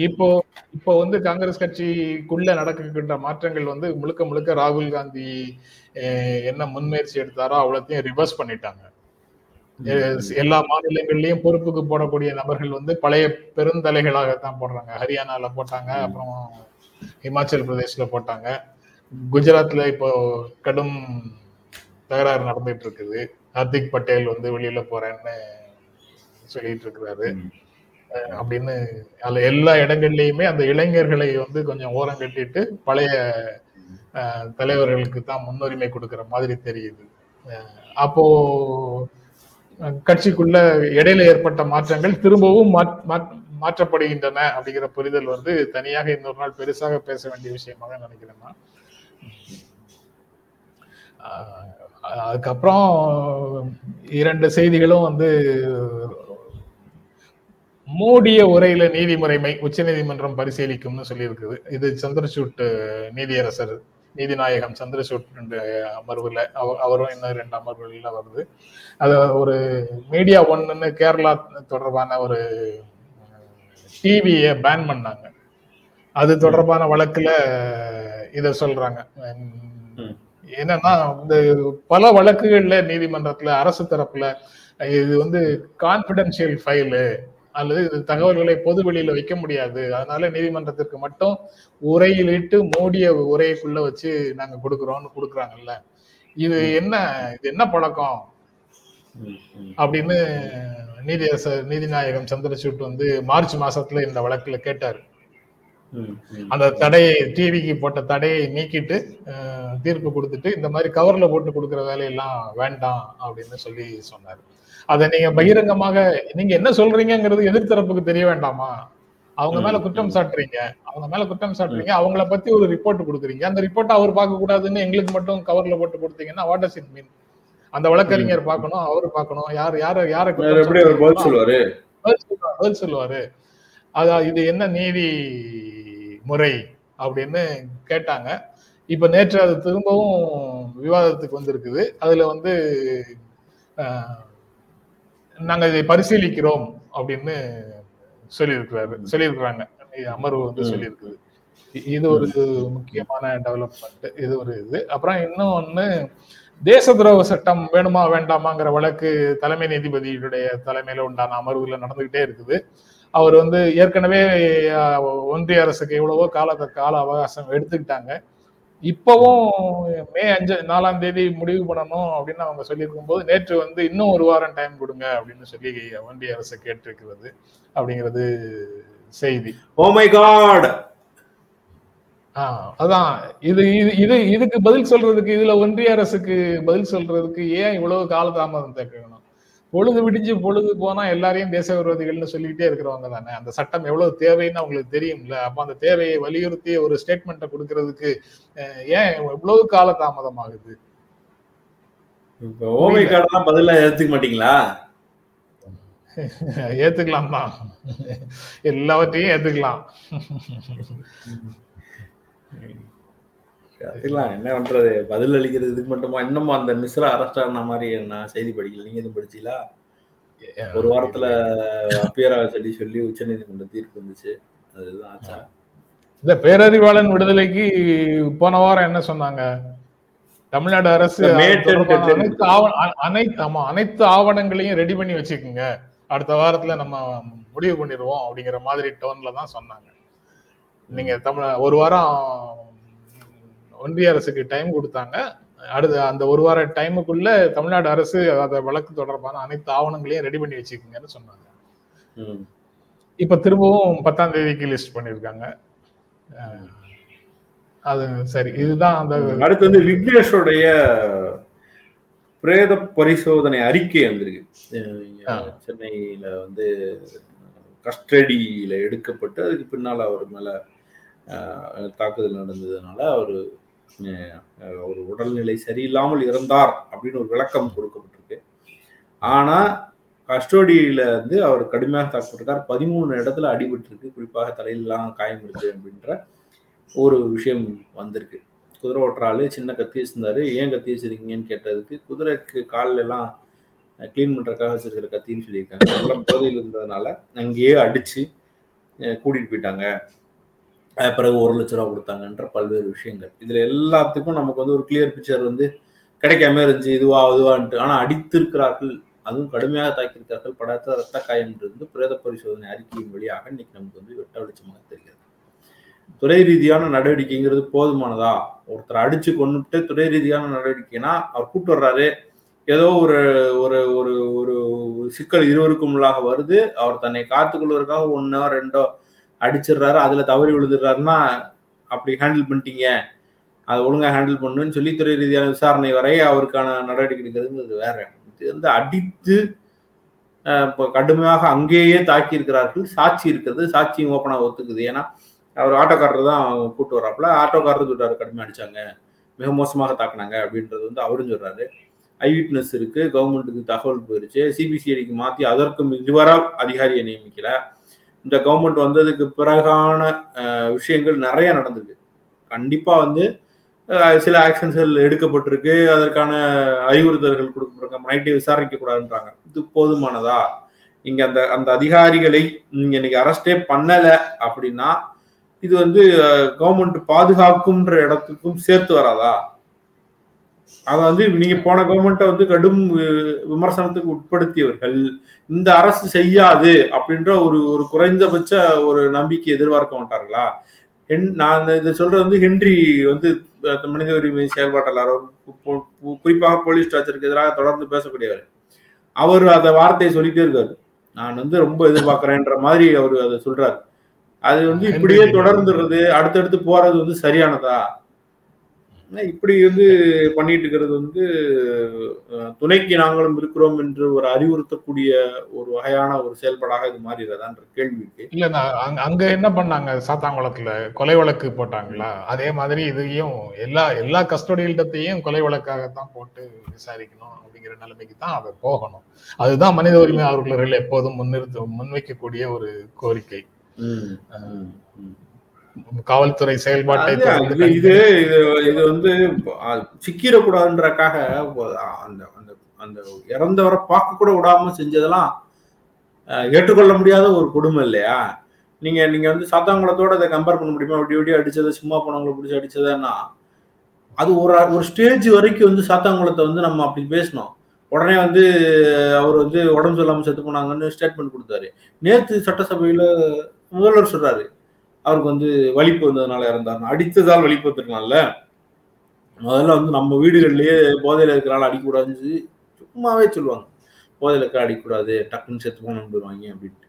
இப்போ இப்போ வந்து காங்கிரஸ் கட்சிக்குள்ள நடக்கின்ற மாற்றங்கள் வந்து முழுக்க முழுக்க ராகுல் காந்தி அஹ், என்ன முன்முயற்சி எடுத்தாரோ அவ்வளோத்தையும் ரிவர்ஸ் பண்ணிட்டாங்க. எல்லா மாநிலங்கள்லயும் பொறுப்புக்கு போடக்கூடிய நபர்கள் வந்து பழைய பெருந்தலைகளாகத்தான் போடுறாங்க. ஹரியானால போட்டாங்க அப்புறம் ஹிமாச்சல் பிரதேஷ்ல போட்டாங்க. குஜராத்ல இப்போ கடும் தகராறு நடந்துட்டு இருக்குது ஹர்திக் பட்டேல் வந்து வெளியில போறேன்னு சொல்லிட்டு இருக்கிறாரு அப்படின்னு அதுல எல்லா இடங்கள்லயுமே அந்த இளைஞர்களை வந்து கொஞ்சம் ஓரம் கட்டிட்டு பழைய தலைவர்களுக்கு தான் முன்னுரிமை கொடுக்கிற மாதிரி தெரியுது. அப்போ கட்சிக்குள்ள இடையில ஏற்பட்ட மாற்றங்கள் திரும்பவும் மாற்- மாற்- மாற்றப்படுகின்றன அப்படிங்கிற புரிதல் வந்து தனியாக இன்னொரு நாள் பெருசாக பேச வேண்டிய விஷயமாக நினைக்கிறேன் நான். அஹ், அதுக்கப்புறம் இரண்டு செய்திகளும் வந்து மூடிய உரையில நீதிமுறைமை உச்சநீதிமன்றம் பரிசீலிக்கும்னு சொல்லியிருக்குது. இது சந்திரசூட் நீதியரசர் நீதிநாயகம் சந்திரசூட் அமர்வுல அவரும் இன்னும் ரெண்டு அமர்வுகள்ல வருது. அது ஒரு மீடியா ஒன்றுன்னு கேரளா தொடர்பான ஒரு டிவியை பேன் பண்ணாங்க. அது தொடர்பான வழக்குல இத சொல்றாங்க. என்னன்னா இந்த பல வழக்குகள்ல நீதிமன்றத்துல அரசு தரப்புல இது வந்து கான்பிடென்சியல் ஃபைலு அல்லது இது தகவல்களை பொது வெளியில வைக்க முடியாது. அதனால நீதிமன்றத்திற்கு மட்டும் உரையிலிட்டு மூடிய உரைக்குள்ள வச்சு நாங்க கொடுக்குறோம்னு கொடுக்குறாங்கல்ல. இது என்ன இது என்ன பழக்கம்? அப்படின்னு நீதி நீதிநாயகம் சந்திரசூட் வந்து மார்ச் மாசத்துல இந்த வழக்குல கேட்டாரு. அந்த தடையை டிவிக்கு போட்ட தடையை நீக்கிட்டு தீர்ப்பு கொடுத்துட்டு இந்த மாதிரி கவர்ல போட்டு கொடுக்குற வேலையெல்லாம் வேண்டாம் அப்படின்னு சொல்லி சொன்னாரு. அதை நீங்க பகிரங்கமாக நீங்க என்ன சொல்றீங்கங்கிறது எதிர்த்தரப்புக்கு தெரிய வேண்டாமா? அவங்க மேல குற்றம் சாட்டுறீங்க. அவங்க மேல குற்றம் சாட்டுறீங்க. அவங்கள பத்தி ஒரு ரிப்போர்ட் கொடுக்குறீங்க. அந்த ரிப்போர்ட் அவர் பார்க்க கூடாதுன்னு எங்களுக்கு மட்டும் கவர்ல போட்டு கொடுத்தீங்கன்னா வாட் டஸ் இட் மீன் அந்த வழக்கறிஞர் பார்க்கணும் அவரு பார்க்கணும். யார் யார யார
சொல்லுவாரு?
அதான் இது என்ன நீதி முறை அப்படின்னு கேட்டாங்க. இப்ப நேற்று அது திரும்பவும் விவாதத்துக்கு வந்திருக்குது. அதுல வந்து நாங்க இதை பரிசீலிக்கிறோம் அப்படின்னு சொல்லியிருக்கிறாரு. சொல்லியிருக்கிறாங்க. அமர்வு வந்து. சொல்லியிருக்குது. இது ஒரு முக்கியமான டெவலப்மெண்ட் இது ஒரு இது. அப்புறம் இன்னும் ஒண்ணு தேச துரோக சட்டம் வேணுமா வேண்டாமாங்கிற வழக்கு தலைமை நீதிபதியுடைய தலைமையில உண்டான அமர்வுல நடந்துகிட்டே இருக்குது. அவர் வந்து ஏற்கனவே ஒன்றிய அரசுக்கு எவ்வளவோ கால கால அவகாசம் எடுத்துக்கிட்டாங்க. இப்பவும் மே அஞ்சு நாலாம் தேதி முடிவு பண்ணணும் அப்படின்னு அவங்க சொல்லியிருக்கும் போது நேற்று வந்து இன்னும் ஒரு வாரம் டைம் கொடுங்க அப்படின்னு சொல்லி ஒன்றிய அரசு கேட்டிருக்கிறது அப்படிங்கிறது செய்தி.
ஓ மை காட்
ஆஹ் அதான். இது இது இது இதுக்கு பதில் சொல்றதுக்கு இதுல ஒன்றிய அரசுக்கு பதில் சொல்றதுக்கு ஏன் இவ்வளவு காலதாமதம் தேக்கணும் பொழுது விடிஞ்சு பொழுது போனா எல்லாரையும் தேச விரோதிகள்னு சொல்லிக்கிட்டே இருக்கிறவங்க தானே. அந்த சட்டம் எவ்வளவு தேவைன்னு அவங்களுக்கு தெரியும்ல. அப்ப அந்த தேவையை வலியுறுத்தி ஒரு ஸ்டேட்மெண்ட்டை கொடுக்கறதுக்கு ஏன் இவ்வளவு காலதாமதம் ஆகுது
இப்ப ஓ மை காட் தான் பதிலா ஏத்துக்க மாட்டீங்களா?
ஏத்துக்கலாம் தான் எல்லாவற்றையும் ஏத்துக்கலாம்.
அதெல்லாம் என்ன பண்றது? பதில் அளிக்கிறதுக்கு மட்டுமா? இன்னமும் அந்த மிஸ்ரா அரெஸ்ட் ஆன மாதிரி நான் செய்தி படிக்கல. நீங்க எதுவும் படிச்சீங்களா? ஒரு வாரத்துல அப்பியர் ஆக சொல்லி சொல்லி உச்சநீதிமன்ற தீர்ப்பு வந்துச்சு. அதுதான் ஆச்சா?
இந்த பேரறிவாளன் விடுதலைக்கு போன வாரம் என்ன சொன்னாங்க? தமிழ்நாடு அரசு. அனைத்து அனைத்து ஆமா அனைத்து ஆவணங்களையும் ரெடி பண்ணி வச்சுக்கோங்க. அடுத்த வாரத்துல நம்ம முடிவு பண்ணிடுவோம் அப்படிங்கிற மாதிரி டோன்ல தான் சொன்னாங்க. நீங்க தமிழ் ஒரு வாரம் ஒன்றிய அரசுக்கு டைம் கொடுத்தாங்க அடுத்த அந்த ஒரு வார டைமுக்குள்ள தமிழ்நாடு அரசு அந்த வழக்கு தொடர்பான அனைத்து ஆவணங்களையும் ரெடி பண்ணி வச்சுக்கோங்கன்னு சொன்னாங்க. இப்ப திரும்பவும் பத்தாம் தேதிக்கு லிஸ்ட் பண்ணிருக்காங்க அஹ் அது சரி இதுதான் அந்த
அடுத்து வந்து விக்னேஷோடைய பிரேத பரிசோதனை அறிக்கை வந்திருக்கு. சென்னையில வந்து கஸ்டடியில எடுக்கப்பட்டு அதுக்கு பின்னால அவர் மேல தாக்குதல் நடந்ததுனால அவர் ஒரு உடல்நிலை சரியில்லாமல் இறந்தார் அப்படின்னு ஒரு விளக்கம் கொடுக்கப்பட்டிருக்கு. ஆனா கஸ்டோடியில வந்து அவர் கடுமையாக தாக்கப்பட்டிருக்கார். பதிமூணு இடத்துல அடிபட்டிருக்கு. குறிப்பாக தலையிலாம் காயம் இருக்கு அப்படின்ற ஒரு விஷயம் வந்திருக்கு. குதிரை ஓட்டுறாள் சின்ன கத்தி வச்சிருந்தாரு ஏன் கத்தி வச்சிருக்கீங்கன்னு கேட்டதுக்கு குதிரைக்கு காலில் எல்லாம் க்ளீன் பண்றதுக்காக வச்சிருக்கிற கத்தின்னு சொல்லியிருக்காங்க. போதையில் இருந்ததுனால அங்கேயே அடிச்சு கூட்டிகிட்டு கூட்டிட்டு போயிட்டாங்க. பிறகு ஒரு லட்ச ரூபா கொடுத்தாங்கன்ற பல்வேறு விஷயங்கள். இதுல எல்லாத்துக்கும் நமக்கு வந்து ஒரு கிளியர் பிக்சர் வந்து கிடைக்காம இருந்துச்சு இதுவா இதுவான்ட்டு ஆனா அடித்திருக்கிறார்கள் அதுவும் கடுமையாக தாக்கியிருக்கிறார்கள் படாத ரத்த காயம் இருந்து பிரேத பரிசோதனை அறிக்கையின் வழியாக இன்னைக்கு நமக்கு வந்து வெட்ட வெளிச்சமாக தெரிகிறது. துறை ரீதியான நடவடிக்கைங்கிறது போதுமானதா? ஒருத்தர் அடிச்சு கொண்டுட்டு துறை ரீதியான நடவடிக்கைனா அவர் கூட்டு வர்றாரு. ஏதோ ஒரு ஒரு ஒரு ஒரு ஒரு சிக்கல் இருவருக்கும் உள்ளாக வருது. அவர் தன்னை காத்துக்கொள்வதற்காக ஒன்னோ ரெண்டோ அடிச்சிடுறாரு அதுல தவறி விழுதுறாருன்னா அப்படி ஹேண்டில் பண்ணிட்டீங்க. அதை ஒழுங்கா ஹேண்டில் பண்ணுன்னு சொல்லி துறை ரீதியான விசாரணை வரை அவருக்கான நடவடிக்கை எடுக்கிறதுங்கிறது வேற. இது வந்து அடித்து இப்போ கடுமையாக அங்கேயே தாக்கி இருக்கிறார்கள் சாட்சி இருக்கிறது சாட்சியும் ஓப்பனாக ஒத்துக்குது. ஏன்னா அவர் ஆட்டோக்காரர் தான் கூட்டு வர்றாப்புல ஆட்டோக்காரர் சொல்றாரு கடுமையாக அடிச்சாங்க. மிக மோசமாக தாக்குனாங்க. அப்படின்றது வந்து அவரும் சொல்றாரு. ஐ விட்னஸ் இருக்கு கவர்மெண்ட்டுக்கு தகவல் போயிருச்சு. சிபிசிஐடிக்கு மாத்தி அதற்கும் இதுவரை அதிகாரியை நியமிக்கல. இந்த கவர்மெண்ட் வந்ததுக்கு பிறகான விஷயங்கள் நிறைய நடந்திருக்கு. கண்டிப்பா வந்து சில ஆக்ஷன்ஸ்கள் எடுக்கப்பட்டிருக்கு. அதற்கான அறிவுறுத்தல்கள் கொடுக்கப்பட்டிருக்க. நைட்டே விசாரிக்க கூடாதுன்றாங்க இது போதுமானதா? இங்க அந்த அந்த அதிகாரிகளை நீங்க இன்னைக்கு அரெஸ்டே பண்ணல அப்படின்னா இது வந்து கவர்மெண்ட் பாதுகாக்கும்ன்ற இடத்துக்கும் சேர்த்து வராதா? அதை வந்து நீங்க போன கவர்மெண்ட்டை வந்து கடும் விமர்சனத்துக்கு உட்படுத்தியவர்கள் இந்த அரசு செய்யாது அப்படின்ற ஒரு ஒரு குறைந்தபட்ச ஒரு நம்பிக்கை எதிர்பார்க்க மாட்டார்களா? நான் இதை சொல்றது வந்து ஹென்றி வந்து மனித உரிமை செயல்பாட்டாளர் அவர் குறிப்பாக போலீஸ் டார்ச்சருக்கு எதிராக தொடர்ந்து பேசக்கூடியவர். அவர் அந்த வார்த்தையை சொல்லிட்டே இருக்காரு. நான் வந்து ரொம்ப எதிர்பார்க்கிறேன்ற மாதிரி அவர் அதை சொல்றாரு. அது வந்து இப்படியே தொடர்ந்துடுறது அடுத்தடுத்து போறது வந்து சரியானதா? இப்படி வந்து பண்ணிட்டு இருக்கிறது வந்து துணைக்கு நாங்களும் இருக்கிறோம் என்று ஒரு அறிவுறுத்தக்கூடிய ஒரு வகையான ஒரு செயல்பாடாக இது மாறிடுறதான்ற கேள்வி இருக்கு
இல்ல அங்க- அங்க என்ன பண்ணாங்க? சாத்தாங்குளத்துல கொலை வழக்கு போட்டாங்களா? அதே மாதிரி இதையும் எல்லா எல்லா கஸ்டோடியல்டத்தையும் கொலை வழக்காகத்தான் போட்டு விசாரிக்கணும் அப்படிங்கிற நிலைமைக்கு தான் அதை போகணும். அதுதான் மனித உரிமை ஆர்வலர்கள் எப்போதும் முன்னிறுத்த முன்வைக்கக்கூடிய ஒரு கோரிக்கை. காவல்துறை செயல்பாட்டை
இது இது இது- வந்து சிக்கிடக்கூடாதுன்றக்காக அந்த அந்த அந்த இறந்தவரை பார்க்க கூட விடாம செஞ்சதெல்லாம் ஏற்றுக்கொள்ள முடியாத ஒரு கொடுமை இல்லையா? நீங்க நீங்க வந்து சாத்தாங்குளத்தோட அதை கம்பேர் பண்ண முடியுமா? அப்படி இப்படி அடிச்சதை சும்மா போனவங்களை பிடிச்சி அடிச்சதுன்னா அது ஒரு ஒரு ஸ்டேஜ் வரைக்கும் வந்து சாத்தாங்குளத்தை வந்து நம்ம அப்படி பேசணும். உடனே வந்து அவர் வந்து உடம்பு சரியில்லாம செத்து போனாங்கன்னு ஸ்டேட்மெண்ட் கொடுத்தாரு. நேத்து சட்டசபையில முதல்வர் சொல்றாரு. அவருக்கு வந்து வலிப்பு வந்ததுனால இறந்தார் அடித்ததால் வலிப்பு வந்துருக்கலாம்ல. முதல்ல வந்து நம்ம வீடுகள்லயே போதையில இருக்கிறனால அடிக்கக்கூடாதுன்னு சொல்லி சும்மாவே சொல்லுவாங்க. போதையில இருக்க அடிக்கக்கூடாது டக்குன்னு செத்து போகணும்னு அப்படின்ட்டு.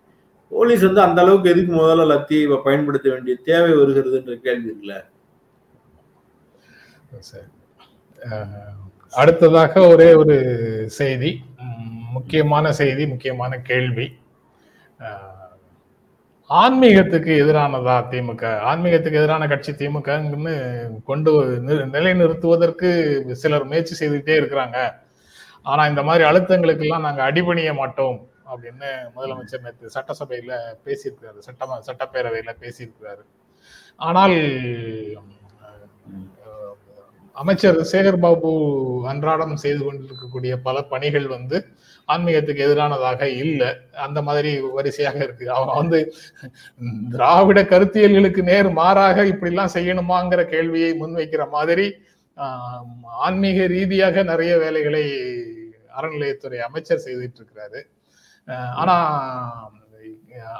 போலீஸ் வந்து அந்த அளவுக்கு எதுக்கு முதல்ல லத்தி பயன்படுத்த வேண்டிய தேவை வருகிறதுன்ற கேள்வி இருக்குல்ல.
சரி. அடுத்ததாக ஒரே ஒரு செய்தி. முக்கியமான செய்தி முக்கியமான கேள்வி. ஆன்மீகத்துக்கு எதிரானதா திமுக? ஆன்மீகத்துக்கு எதிரான கட்சி திமுகன்னு கொண்டு நி- நிலைநிறுத்துவதற்கு சிலர் முயற்சி செய்துட்டே இருக்கிறாங்க. ஆனா இந்த மாதிரி அழுத்தங்களுக்கு எல்லாம் நாங்க அடிபணிய மாட்டோம் அப்படின்னு முதலமைச்சர் நேற்று சட்டசபையில பேசியிருக்கிறாரு. சட்டம சட்டப்பேரவையில பேசியிருக்கிறாரு. ஆனால் அமைச்சர் சேகர் பாபு அன்றாடம் செய்து கொண்டிருக்கக்கூடிய பல பணிகள் வந்து ஆன்மீகத்துக்கு எதிரானதாக இல்லை. அந்த மாதிரி வரிசையாக இருக்கு. அவன் வந்து திராவிட கருத்தியல்களுக்கு நேர் மாறாக இப்படிலாம் செய்யணுமாங்கிற கேள்வியை முன்வைக்கிற மாதிரி ஆன்மீக ரீதியாக நிறைய வேலைகளை அறநிலையத்துறை அமைச்சர் செய்துட்டு இருக்கிறாரு ஆனா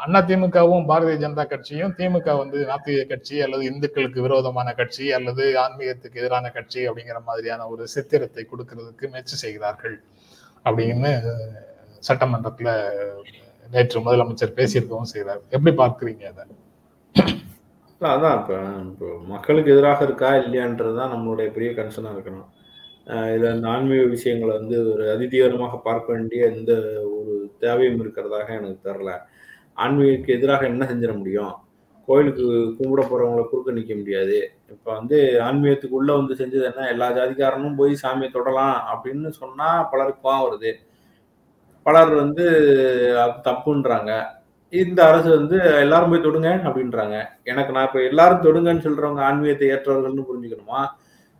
அண்ணா திமுகவும் பாரதிய ஜனதா கட்சியும் திமுக வந்து நாத்திக கட்சி அல்லது இந்துக்களுக்கு விரோதமான கட்சி அல்லது ஆன்மீகத்துக்கு எதிரான கட்சி அப்படிங்கிற மாதிரியான ஒரு சித்திரத்தை கொடுக்கிறதுக்கு முயற்சி செய்கிறார்கள். அப்படின்னு சட்டமன்றத்துல நேற்று முதலமைச்சர் பேசியிருக்கவும் செய்கிறார். எப்படி பார்க்குறீங்க அதை?
அதான் இப்போ இப்போ மக்களுக்கு எதிராக இருக்கா இல்லையான்றது தான் நம்மளுடைய பெரிய கன்சர்னாக இருக்கணும். இதில் இந்த ஆன்மீக விஷயங்களை வந்து ஒரு அதிதீவிரமாக பார்க்க வேண்டிய எந்த ஒரு தேவையும் இருக்கிறதாக எனக்கு தெரில ஆன்மீகத்துக்கு எதிராக என்ன செஞ்சிட முடியும்? கோயிலுக்கு கும்பிட போறவங்களை குறுக்க நிற்க முடியாது. இப்போ வந்து ஆன்மீகத்துக்குள்ளே வந்து செஞ்சது என்ன? எல்லா ஜாதிக்காரனும் போய் சாமியை தொடலாம் அப்படின்னு சொன்னா பலருக்கு கோவம் வருது. பலர் வந்து தப்புன்றாங்க. இந்த அரசு வந்து எல்லாரும் போய் தொடுங்க அப்படின்றாங்க. எனக்கு நான் இப்ப எல்லாரும் தொடுங்கன்னு சொல்றவங்க ஆன்மீகத்தை ஏற்றவர்கள்னு புரிஞ்சுக்கணுமா?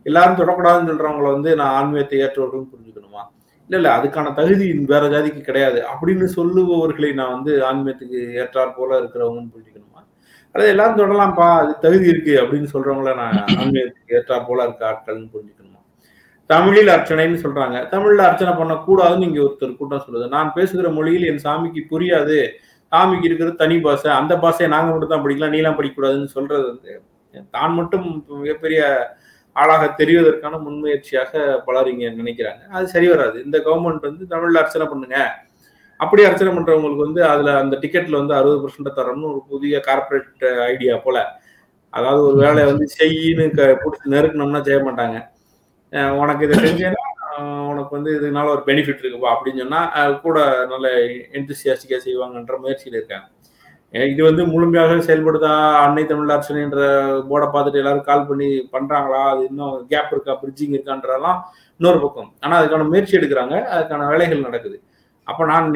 எல்லாரும் தொடக்கூடாதுன்னு சொல்கிறவங்கள வந்து நான் ஆன்மீகத்தை ஏற்றவர்கள்னு புரிஞ்சுக்கணுமா? இல்ல இல்ல அதுக்கான தகுதி வேற ஜாதிக்கு கிடையாது. அப்படின்னு சொல்லுபவர்களை நான் வந்து ஆன்மீகத்துக்கு ஏற்றாற் போல இருக்கிறவங்கன்னு புரிஞ்சுக்கணுமா. அல்லது எல்லாரும் தொடலாம்ப்பா அது தகுதி இருக்கு அப்படின்னு சொல்றவங்கள நான் ஆன்மீகத்துக்கு ஏற்றாற் போல இருக்க ஆட்கள்னு புரிஞ்சுக்கணுமா? தமிழில் அர்ச்சனைன்னு சொல்றாங்க. தமிழ்ல அர்ச்சனை பண்ணக்கூடாதுன்னு இங்க ஒருத்தர் கூட்டம் சொல்லுது. நான் பேசுகிற மொழியில் என் சாமிக்கு புரியாது. சாமிக்கு இருக்கிறது தனி பாஷை. அந்த பாஷையை நாங்க மட்டும் தான் படிக்கலாம் நீலாம் படிக்கக்கூடாதுன்னு சொல்றது வந்து தான் மட்டும் மிகப்பெரிய ஆளாக தெரிவதற்கான முன்முயற்சியாக பலர் இங்க நினைக்கிறாங்க. அது சரி வராது. இந்த கவர்மெண்ட் வந்து தமிழ்ல அர்ச்சனை பண்ணுங்க. அப்படி அர்ச்சனை பண்றவங்களுக்கு வந்து அதுல அந்த டிக்கெட்ல வந்து அறுபது பர்சன்ட் தரணும்னு ஒரு புதிய கார்பரேட் ஐடியா போல. அதாவது ஒரு வேலையை வந்து செய்யின்னு பிடிச்சி நெருக்கணும்னா செய்ய மாட்டாங்க. உனக்கு இதை செஞ்சேன்னா உனக்கு வந்து இதனால ஒரு பெனிஃபிட் இருக்குப்பா அப்படின்னு சொன்னா கூட நல்ல எந்தசியாஸ்டிக்கா செய்வாங்கன்ற முயற்சியில் இருக்காங்க. இது வந்து முழுமையாக செயல்படுதா? அன்னை தமிழ் அர்ச்சனைன்ற போர்டை பார்த்துட்டு எல்லாரும் கால் பண்ணி பண்றாங்களா? அது இன்னும் கேப் இருக்கா? பிரிட்ஜிங் இருக்கான்றதெல்லாம் இன்னொரு பக்கம். ஆனா அதுக்கான முயற்சி எடுக்கிறாங்க. அதுக்கான வேலைகள் நடக்குது. அப்ப நான்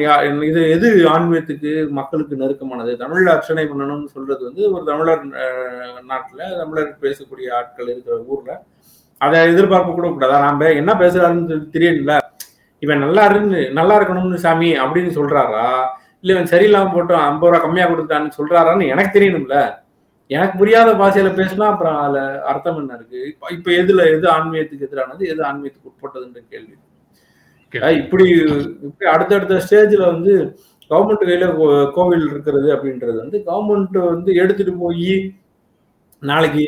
இது எது ஆன்மீகத்துக்கு மக்களுக்கு நெருக்கமானது? தமிழ்ல அர்ச்சனை பண்ணணும்னு சொல்றது வந்து ஒரு தமிழர் நாட்டுல தமிழர் பேசக்கூடிய ஆட்கள் இருக்கிற ஊர்ல. அதை எதிர்பார்க்க கூட கூடாது. நாம என்ன பேசுறாருன்னு தெரியல இவன் நல்லா இருந்து நல்லா இருக்கணும்னு சாமி அப்படின்னு சொல்றாரா? இல்ல இவன் சரியில்லாம போட்டு ஐம்பது ரூபா கம்மியா கொடுத்தான்னு சொல்றாரான்னு எனக்கு தெரியணும்ல. எனக்கு புரியாத பாஷையில பேசினா அப்புறம் அதுல அர்த்தம் என்ன இருக்கு? இப்ப எதுல எது ஆன்மீகத்துக்கு எதிரானது எது ஆன்மீகத்துக்கு உட்பட்டதுன்ற கேள்வி. இப்படி இப்படி அடுத்தடுத்த ஸ்டேஜ்ல வந்து கவர்மெண்ட் கையில கோ- கோவில் இருக்கிறது அப்படின்றது வந்து கவர்மெண்ட் வந்து எடுத்துட்டு போய் நாளைக்கு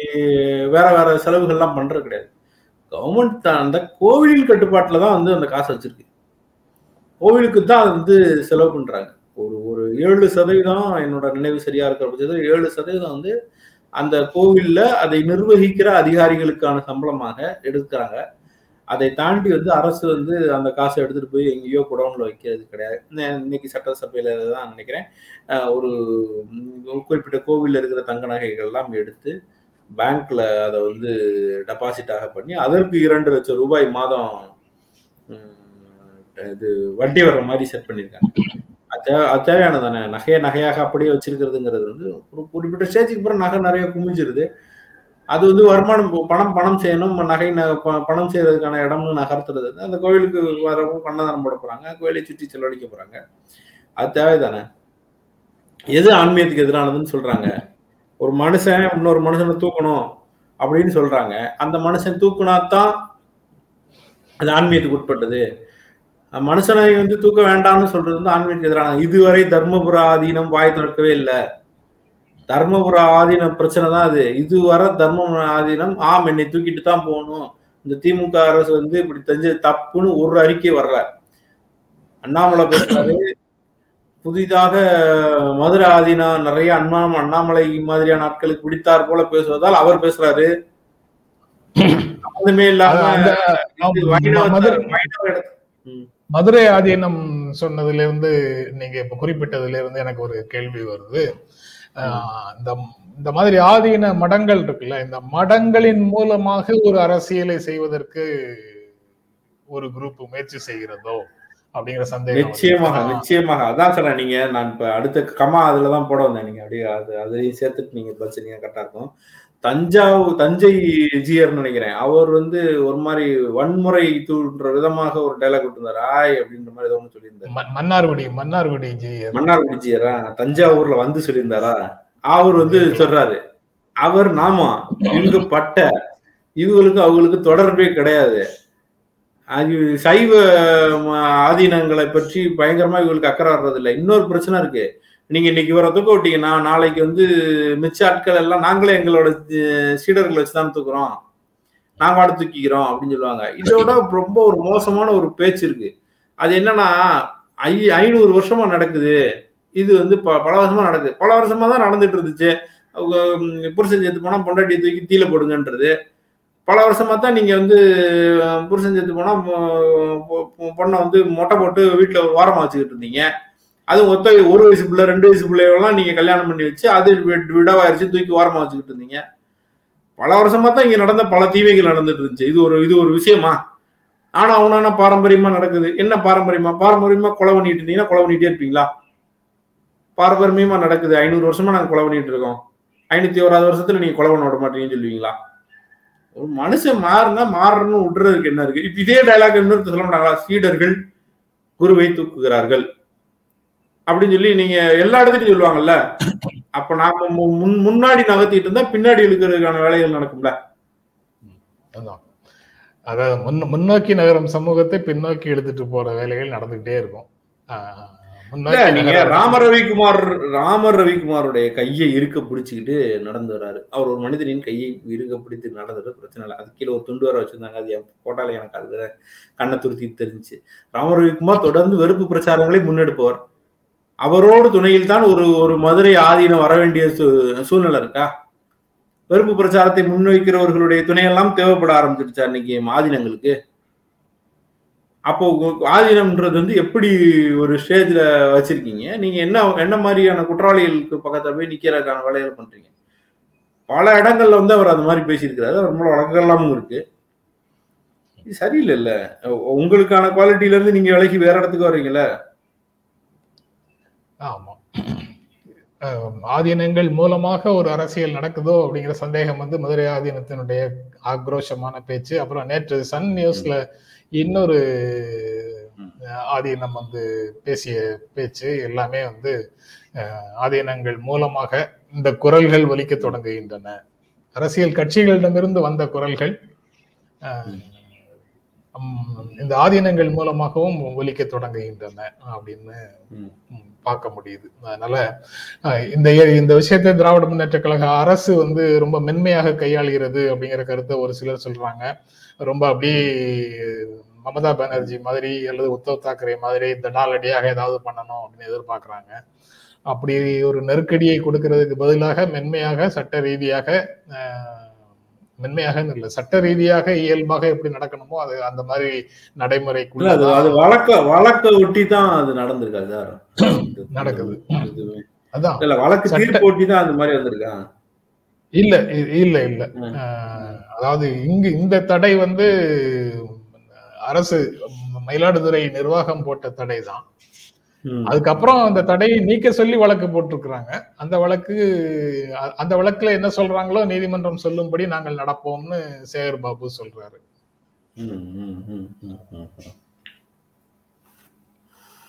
வேற வேற செலவுகள்லாம் பண்றது கிடையாது. கவர்மெண்ட் அந்த கோவிலின் கட்டுப்பாட்டில் தான் வந்து அந்த காசு வச்சிருக்கு. கோவிலுக்கு தான் அது வந்து செலவு பண்றாங்க. ஒரு ஒரு ஏழு சதவீதம் என்னோட நினைவு சரியா இருக்கிற பட்சத்தில் ஏழு சதவீதம் வந்து அந்த கோவில்ல அதை நிர்வகிக்கிற அதிகாரிகளுக்கான சம்பளமாக எடுக்கிறாங்க. அதை தாண்டி வந்து அரசு வந்து அந்த காசை எடுத்துட்டு போய் எங்கேயோ குடவுன்ல வைக்கிறது கிடையாது. இன்னைக்கு சட்டசபையில தான் நினைக்கிறேன். ஒரு குறிப்பிட்ட கோவில்ல இருக்கிற தங்க நகைகள் எல்லாம் எடுத்து பேங்க்ல அதை வந்து டெபாசிட்டாக பண்ணி அதற்கு இரண்டு லட்சம் ரூபாய் மாதம் இது வட்டி வர்ற மாதிரி செட் பண்ணியிருக்காங்க. அது தேவை- தானே. நகையை நகையாக அப்படியே வச்சிருக்கிறதுங்கிறது வந்து ஒரு குறிப்பிட்ட ஸ்டேஜுக்கு அப்புறம் நகை நிறைய குமிஞ்சிருது. அது வந்து வருமானம் பணம் பணம் செய்யணும் நகை ந- ப- பணம் செய்யறதுக்கான இடம்னு நகர்த்துறது அந்த கோவிலுக்கு வரவும் கண்ணதானம் போட போறாங்க கோயிலை சுற்றி செலவழிக்க போறாங்க. அது தேவைதானே? எது ஆன்மீகத்துக்கு எதிரானதுன்னு சொல்றாங்க. ஒரு மனுஷன் இன்னொரு மனுஷனை தூக்கணும் அப்படின்னு சொல்றாங்க. அந்த மனுஷன் தூக்குனாதான் அது ஆன்மீகத்துக்கு உட்பட்டது. மனுஷனை வந்து தூக்க வேண்டாம்னு சொல்றது வந்து ஆன்மீகத்துக்கு எதிரான இதுவரை தர்மபுர ஆதீனம் வாய் திறக்கவே இல்லை. தர்மபுர ஆதீனம் பிரச்சனை தான் அது. இதுவரை தர்மபுர ஆதீனம் ஆம் என்னை தூக்கிட்டு தான் போகணும். இந்த திமுக அரசு வந்து இப்படி தெரிஞ்சு தப்புன்னு ஒரு அறிக்கை வரல. அண்ணாமலை பேசுறாரு. புதிதாக மதுரை ஆதீனா நிறைய அண்ணா அண்ணாமலை மாதிரியான ஆட்களுக்கு பிடித்தார் போல பேசுவதால் அவர் பேசுறாரு. சம்மந்தமே இல்லாம
மதுரை- ஆதீனம் சொன்னதுல இருந்து நீங்க இப்ப குறிப்பிட்டதுல இருந்து எனக்கு ஒரு கேள்வி வருது. இந்த இந்த மாதிரி ஆதீன மடங்கள் இருக்குல்ல இந்த மடங்களின் மூலமாக ஒரு அரசியலை செய்வதற்கு ஒரு குரூப் முயற்சி செய்கிறதோ அப்படிங்கிற சந்தேகம்.
நிச்சயமாக நிச்சயமாக. அதான் சொல்றேன் நீங்க நான் இப்ப அடுத்த கமா அதுலதான் போட வந்தேன் நீங்க. அப்படியே அது அதையும் சேர்த்துட்டு நீங்க பதில் சொன்னீங்க கரெக்டா இருக்கும். தஞ்சாவூர் தஞ்சை ஜியர்னு நினைக்கிறேன். அவர் வந்து ஒரு மாதிரி வன்முறை தூண்டுற விதமாக ஒரு டைலாக் விட்டுருந்தாரு. ஆய் அப்படின்ற மாதிரி ஏதோ ஒன்று சொல்லியிருந்தாரு.
மன்னார்குடி மன்னார்குடி ஜி
மன்னார்குடி ஜியரா தஞ்சாவூர்ல வந்து சொல்லியிருந்தாரா? அவர் வந்து சொல்றாரு. அவர் நாமா இவங்க பட்ட இவங்களுக்கு அவங்களுக்கு தொடர்பே கிடையாது. அது சைவ ஆதீனங்களை பற்றி பயங்கரமா இவங்களுக்கு அக்கறை வர்றதில்லை. இன்னொரு பிரச்சனை இருக்கு. நீங்க இன்னைக்கு இவரை தூக்க விட்டீங்கன்னா நாளைக்கு வந்து மிச்ச ஆட்கள் எல்லாம் நாங்களே எங்களோட சீடர்களை வச்சுதான் தூக்குறோம். நாங்க வாட தூக்கிக்கிறோம் அப்படின்னு சொல்லுவாங்க. இதோட ரொம்ப ஒரு மோசமான ஒரு பேச்சு இருக்கு. அது என்னன்னா ஐ ஐநூறு வருஷமா நடக்குது. இது வந்து ப- பல வருஷமா நடக்குது. பல வருஷமா தான் நடந்துட்டு இருந்துச்சு. புருஷன் சேர்த்து போனா பொண்டாட்டி தூக்கி தீல போடுங்கன்றது. பல வருஷமா தான் நீங்க வந்து புருஷன் சேர்த்து போனா பொண்ணை வந்து மொட்டை போட்டு வீட்டுல ஒரு வாரமா வச்சுக்கிட்டு இருந்தீங்க. அது மொத்த ஒரு வயசு பிள்ளை ரெண்டு வயசு பிள்ளைகள்லாம் நீங்க கல்யாணம் பண்ணி வச்சு அது வி- விடவாயிருச்சு தூக்கி ஓரமா வச்சுக்கிட்டு இருந்தீங்க. பல வருஷமா தான் இங்க நடந்த பல தீமைகள் நடந்துட்டு இருந்துச்சு. இது ஒரு இது ஒரு விஷயமா? ஆனா அவனான பாரம்பரியமா நடக்குது? என்ன பாரம்பரியமா? பாரம்பரியமா கொலை பண்ணிட்டு இருந்தீங்கன்னா கொலை பண்ணிட்டே இருப்பீங்களா? பாரம்பரியமா நடக்குது. ஐநூறு வருஷமா நாங்க கொலை பண்ணிட்டு இருக்கோம். ஐநூத்தி ஓராது வருஷத்துல நீங்க கொலை பண்ண விட மாட்டீங்கன்னு சொல்லுவீங்களா? ஒரு மனுஷன் மாறினா மாறணும்னு விடுறதுக்கு என்ன இருக்கு? இப்ப இதே டைலாக் இன்னொருத்த சொல்ல மாட்டாங்களா? சீடர்கள் குருவை தூக்குகிறார்கள். அப்படின்னு சொல்லி நீங்க எல்லா இடத்துலயும் சொல்லுவாங்கல்ல. அப்ப நாம முன்- முன்னாடி நகர்த்திட்டு இருந்தா பின்னாடி இழுக்கிறதுக்கான வேலைகள் நடக்கும்ல.
அதாவது முன் முன்னோக்கி நகரும் சமூகத்தை பின்னோக்கி எடுத்துட்டு போற வேலைகள் நடந்துகிட்டே இருக்கும்.
நீங்க ராம ரவிக்குமார் ராமர் ரவிக்குமாருடைய கையை இருக்க பிடிச்சிக்கிட்டு நடந்து வராரு. அவர் ஒரு மனிதனின் கையை இருக்க பிடித்து நடந்தது பிரச்சனை இல்லை. அது கீழே ஒரு துண்டு வர வச்சிருந்தாங்க. அது என் போட்டால எனக்கு அது கண்ணை துருத்தி தெரிஞ்சு ராம ரவிக்குமார் தொடர்ந்து வெறுப்பு பிரச்சாரங்களை முன்னெடுப்பவர். அவரோடு துணையில் தான் ஒரு ஒரு மதுரை ஆதீனம் வர வேண்டிய சூ- சூழ்நிலை இருக்கா? வெறுப்பு பிரச்சாரத்தை முன்வைக்கிறவர்களுடைய துணையெல்லாம் தேவைப்பட ஆரம்பிச்சிருச்சா இன்னைக்கு ஆதீனங்களுக்கு அப்போ ஆதீனம்ன்றது வந்து எப்படி ஒரு ஸ்டேஜ்ல வச்சிருக்கீங்க? நீங்க என்ன என்ன மாதிரியான குற்றவாளிகளுக்கு பக்கத்துல போய் நிக்கிறதுக்கான வேலைகள் பண்றீங்க? பல இடங்கள்ல வந்து அவர் அந்த மாதிரி பேசியிருக்கிறாரு. அவர் மூலம் வழக்கெல்லாமும் இருக்கு. இது சரியில்லை இல்ல உங்களுக்கான குவாலிட்டியில இருந்து நீங்க விலைக்கு வேற இடத்துக்கு வர்றீங்கல்ல?
ஆமா. அஹ் ஆதீனங்கள் மூலமாக ஒரு அரசியல் நடக்குதோ அப்படிங்கிற சந்தேகம் வந்து மதுரை ஆதீனத்தினுடைய ஆக்ரோஷமான பேச்சு. அப்புறம் நேற்று சன் நியூஸ்ல இன்னொரு ஆதீனம் வந்து பேசிய பேச்சு எல்லாமே வந்து ஆதீனங்கள் மூலமாக இந்த குரல்கள் ஒலிக்க தொடங்குகின்றன. அரசியல் கட்சிகளிடமிருந்து வந்த குரல்கள் இந்த ஆதீனங்கள் மூலமாகவும் ஒலிக்க தொடங்குகின்றன அப்படின்னு பார்க்க முடியுது. அதனால இந்த இந்த விஷயத்தை திராவிட முன்னேற்ற கழக அரசு வந்து ரொம்ப மென்மையாக கையாளுகிறது அப்படிங்கிற கருத்தை ஒரு சிலர் சொல்றாங்க. ரொம்ப அப்படி மமதா பானர்ஜி மாதிரி அல்லது உத்தவ் தாக்கரே மாதிரி தடாலடியாக ஏதாவது பண்ணணும் அப்படின்னு எதிர்பார்க்கறாங்க. அப்படி ஒரு நெருக்கடியை கொடுக்கறதுக்கு பதிலாக மென்மையாக சட்ட ரீதியாக மென்மையாக இல்லை. சட்ட ரீதியாக இயல்பாக எப்படி நடக்கணுமோ அது அந்த மாதிரி
அது
நடைமுறைக்குள்ள
அது வழக்க வழக்க ஒட்டி தான் அது நடந்திருக்காது
நடக்குது. அதான்.
இல்ல வழக்கு தீர்ப்பு ஒட்டி தான் அந்த மாதிரி வந்திருக்கா?
இல்ல இல்ல இல்ல. அதாவது இங்கு இந்த தடை வந்து அரசு மயிலாடுதுறை நிர்வாகம் போட்ட தடை தான். அதுக்கப்புறம் அந்த தடையை நீக்க சொல்லி வழக்கு போட்டிருக்கிறாங்க. அந்த வழக்கு அந்த வழக்குல என்ன சொல்றாங்களோ நீதிமன்றம் சொல்லும்படி நாங்கள் நடப்போம்னு சேகர் பாபு சொல்றாரு.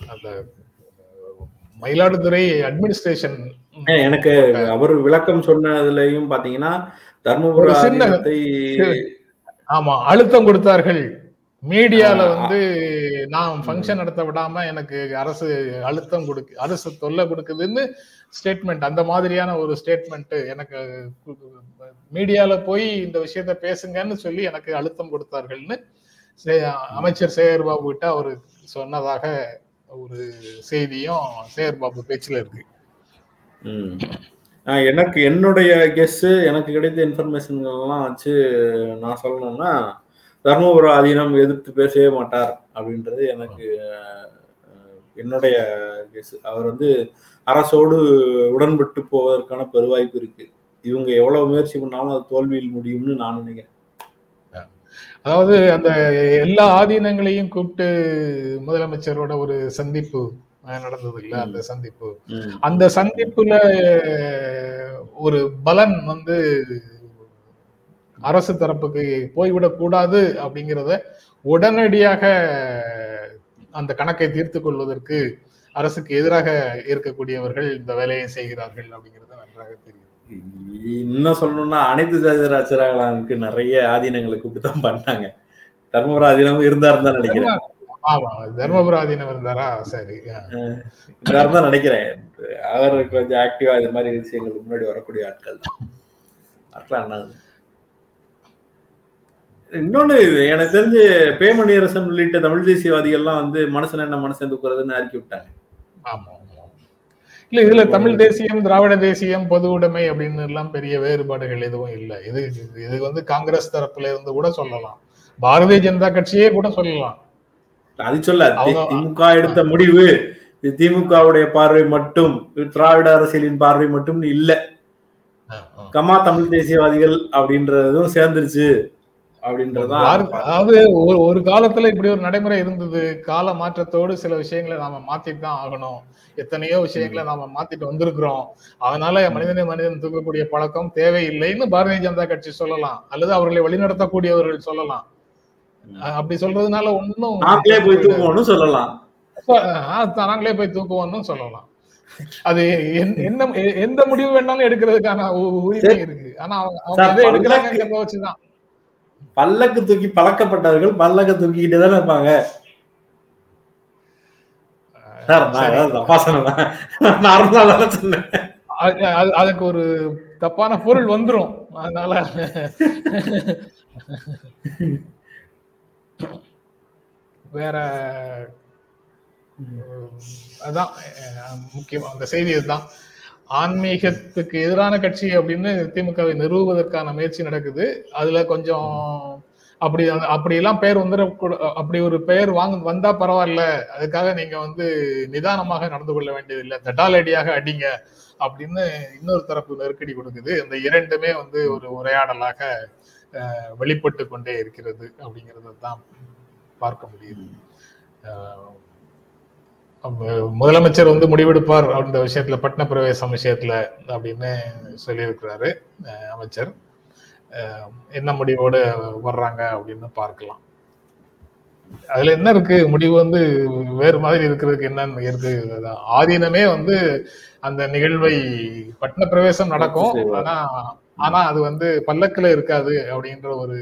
அந்த மயிலாடுதுறை அட்மினிஸ்ட்ரேஷன்
எனக்கு அவர் விளக்கம் சொன்னதுலயும் பாத்தீங்கன்னா தர்மபுர
சின்ன- ஆமா அழுத்தம் கொடுத்தார்கள். மீடியால வந்து நான் ஃபங்க்ஷன் நடத்த விடாம எனக்கு அரசு அழுத்தம் கொடுக்கு அரசு தொல்லை கொடுக்குதுன்னு ஸ்டேட்மெண்ட் அந்த மாதிரியான ஒரு ஸ்டேட்மெண்ட் எனக்கு மீடியால போய் இந்த விஷயத்த பேசுங்கன்னு சொல்லி எனக்கு அழுத்தம் கொடுத்தார்கள்னு அமைச்சர் சேகர் பாபு கிட்ட அவரு சொன்னதாக ஒரு செய்தியும் சேகர் பாபு பேச்சுல இருக்கு.
எனக்கு என்னுடைய கெஸ் எனக்கு கிடைத்த இன்ஃபர்மேஷன்கள்லாம் வச்சு நான் சொல்லணும்னா தர்மபுர ஆதீனம் எதிர்த்து பேசவே மாட்டார். அப்படின்றது எனக்கு என்னுடைய அவர் வந்து அரசோடு உடன்பட்டு போவதற்கான பெருவாய்ப்பு இருக்கு. இவங்க எவ்வளவு முயற்சி பண்ணாலும் அது தோல்வியில் முடியும்னு நான் நினைக்கிறேன்.
அதாவது அந்த எல்லா ஆதீனங்களையும் கூப்பிட்டு முதலமைச்சரோட ஒரு சந்திப்பு நடந்தது இல்ல அந்த சந்திப்பு. அந்த சந்திப்புல ஒரு பலன் வந்து அரசு தரப்புக்கு போய்விடக் கூடாது அப்படிங்கிறத உடனடியாக அந்த கணக்கை தீர்த்து கொள்வதற்கு அரசுக்கு எதிராக இருக்கக்கூடியவர்கள் இந்த வேலையை செய்கிறார்கள் அப்படிங்கிறது நன்றாக தெரியும்.
இன்னும் சொல்லணும்னா அனைத்து ஜாதிராஜராகலானுக்கு நிறைய ஆதீனங்களை கூப்பிட்டு தான் பண்ணாங்க. தர்மபுர ஆதீனமும் இருந்தாருன்னு தான் நினைக்கிறேன்.
ஆமா தர்மபுர ஆதீனம் இருந்தாரா? சரி
தான் நினைக்கிறேன். அவர் கொஞ்சம் ஆக்டிவா இது மாதிரி விஷயங்களுக்கு முன்னாடி வரக்கூடிய ஆட்கள் தான். என்ன இன்னொன்னு இது, எனக்கு தெரிஞ்சு பேமணி அரசன் உள்ளிட்ட தமிழ் தேசியவாதிகள்லாம் வந்து மனுஷன் என்ன மனுஷன் தூக்குறதுன்னு அறிக்கை விட்டாங்க.
ஆமா. இல்ல இதுல தமிழ் தேசியம் திராவிட தேசியம் பொது உடைமை அப்படின்னு எல்லாம் பெரிய வேறுபாடுகள் எதுவும் இல்லை. இது இது வந்து காங்கிரஸ் தரப்புல இருந்து கூட சொல்லலாம். பாரதிய ஜனதா கட்சியே கூட சொல்லலாம்.
அது சொல்ல திமுக எடுத்த முடிவு திமுகவுடைய பார்வை மட்டும் திராவிட அரசியலின் பார்வை மட்டும் இல்ல. கமா தமிழ் தேசியவாதிகள் அப்படின்றதும் சேர்ந்துருச்சு.
அதாவது ஒரு ஒரு காலத்துல இப்படி ஒரு நடைமுறை இருந்தது. கால மாற்றத்தோடு சில விஷயங்களை நாம மாத்திட்டு தான் ஆகணும். எத்தனையோ விஷயங்களை நாம மாத்திட்டு வந்திருக்கிறோம். அதனால மனிதனை மனிதன் தூக்கக்கூடிய பழக்கம் தேவையில்லைன்னு பாரதிய ஜனதா கட்சி சொல்லலாம். அல்லது அவர்களை வழிநடத்தக்கூடியவர்கள் சொல்லலாம். அப்படி சொல்றதுனால ஒன்னும்
நாங்களே போய் தூக்குவோம்னு சொல்லலாம்.
நாங்களே போய் தூக்குவோம்னு சொல்லலாம். அது என்- என்ன எந்த முடிவு வேணாலும் எடுக்கிறதுக்கான உரிமை இருக்கு. ஆனா அவங்க எதை எடுக்கிறாங்கிறத வச்சுதான்.
பல்லக்கு தூக்கி பழக்கப்பட்டவர்கள் பல்லக்க தூக்கிக்கிட்டே தானே இருப்பாங்க.
அதுக்கு ஒரு தப்பான பொருள் வந்துரும். அதனால வேற அதான் முக்கியம் அந்த செய்தி இதுதான். ஆன்மீகத்துக்கு எதிரான கட்சி அப்படின்னு திமுகவை நிறுவுவதற்கான முயற்சி நடக்குது. அதுல கொஞ்சம் அப்படி அப்படியெல்லாம் பெயர் வந்துட அப்படி ஒரு பெயர் வாங்க வந்தா பரவாயில்ல. அதுக்காக நீங்க வந்து நிதானமாக நடந்து கொள்ள வேண்டியதில்லை. தட்டாலடியாக அடிங்க அப்படின்னு இன்னொரு தரப்பு நெருக்கடி கொடுக்குது. இந்த இரண்டுமே வந்து ஒரு உரையாடலாக வெளிப்பட்டு கொண்டே இருக்கிறது அப்படிங்கறத தான் பார்க்க முடியுது. முதலமைச்சர் வந்து முடிவெடுப்பார் அந்த விஷயத்துல பட்ன பிரவேசம் விஷயத்துல அப்படின்னு சொல்லியிருக்கிறாரு அமைச்சர். என்ன முடிவோடு வர்றாங்க அப்படின்னு பார்க்கலாம். அதுல என்ன இருக்கு? முடிவு வந்து வேறு மாதிரி இருக்கிறதுக்கு என்ன இருக்கு. ஆதீனமே வந்து அந்த நிகழ்வை பட்ன பிரவேசம் நடக்கும் ஆனா ஆனா அது வந்து பல்லக்குல இருக்காது அப்படின்ற ஒரு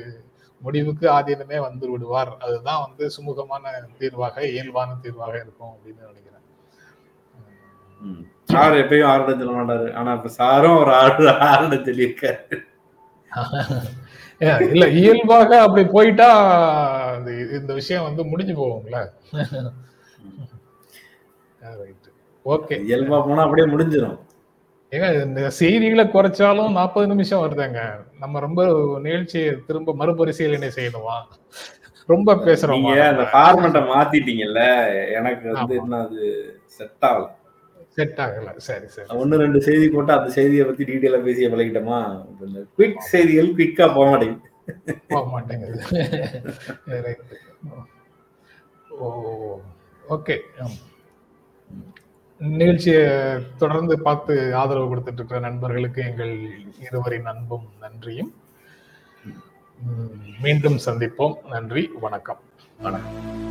முடிவுக்கு ஆதீனமே வந்து விடுவார் அதுதான் வந்து சுமூகமான தீர்வாக இயல்பான தீர்வாக இருக்கும் அப்படின்னு நினைக்கிறேன்.
சார் எப்பயும் ஆறுடம் சொல்ல மாட்டாரு. ஆனா இப்ப சாரும் ஒரு ஆறு ஆறுடம் சொல்லியிருக்காரு.
இல்ல இயல்பாக அப்படி போயிட்டா இந்த- இந்த விஷயம் வந்து முடிஞ்சு போகும்ல. ஓகே
இயல்பா போனா அப்படியே முடிஞ்சிடும்
ஏங்க இந்த செய்திகளை குறைச்சாலும் நாற்பது நிமிஷம் வருதுங்க. நம்ம ரொம்ப நிகழ்ச்சியை திரும்ப மறுபரிசீலனை செய்யணுமா? ரொம்ப பேசுறோம்
அந்த ஃபார்மெட்டை மாத்திட்டீங்கல்ல எனக்கு வந்து என்ன அது செட் ஆகல.
செட் ஆகல. சரி சரி
ஒன்னு ரெண்டு செய்தி போட்டு அந்த செய்தியை பத்தி டீட்டெயிலா பேசி பழகிட்டோமா? குவிக் செய்திகள் குவிக்கா போக மாட்டேங்குது.
போக மாட்டேங்குது. ஓ ஓகே நிகழ்ச்சியை தொடர்ந்து பார்த்து ஆதரவு கொடுத்துட்டு இருக்கிற நண்பர்களுக்கு எங்கள் இருவரின் அன்பும் நன்றியும். மீண்டும் சந்திப்போம். நன்றி வணக்கம்.
வணக்கம்.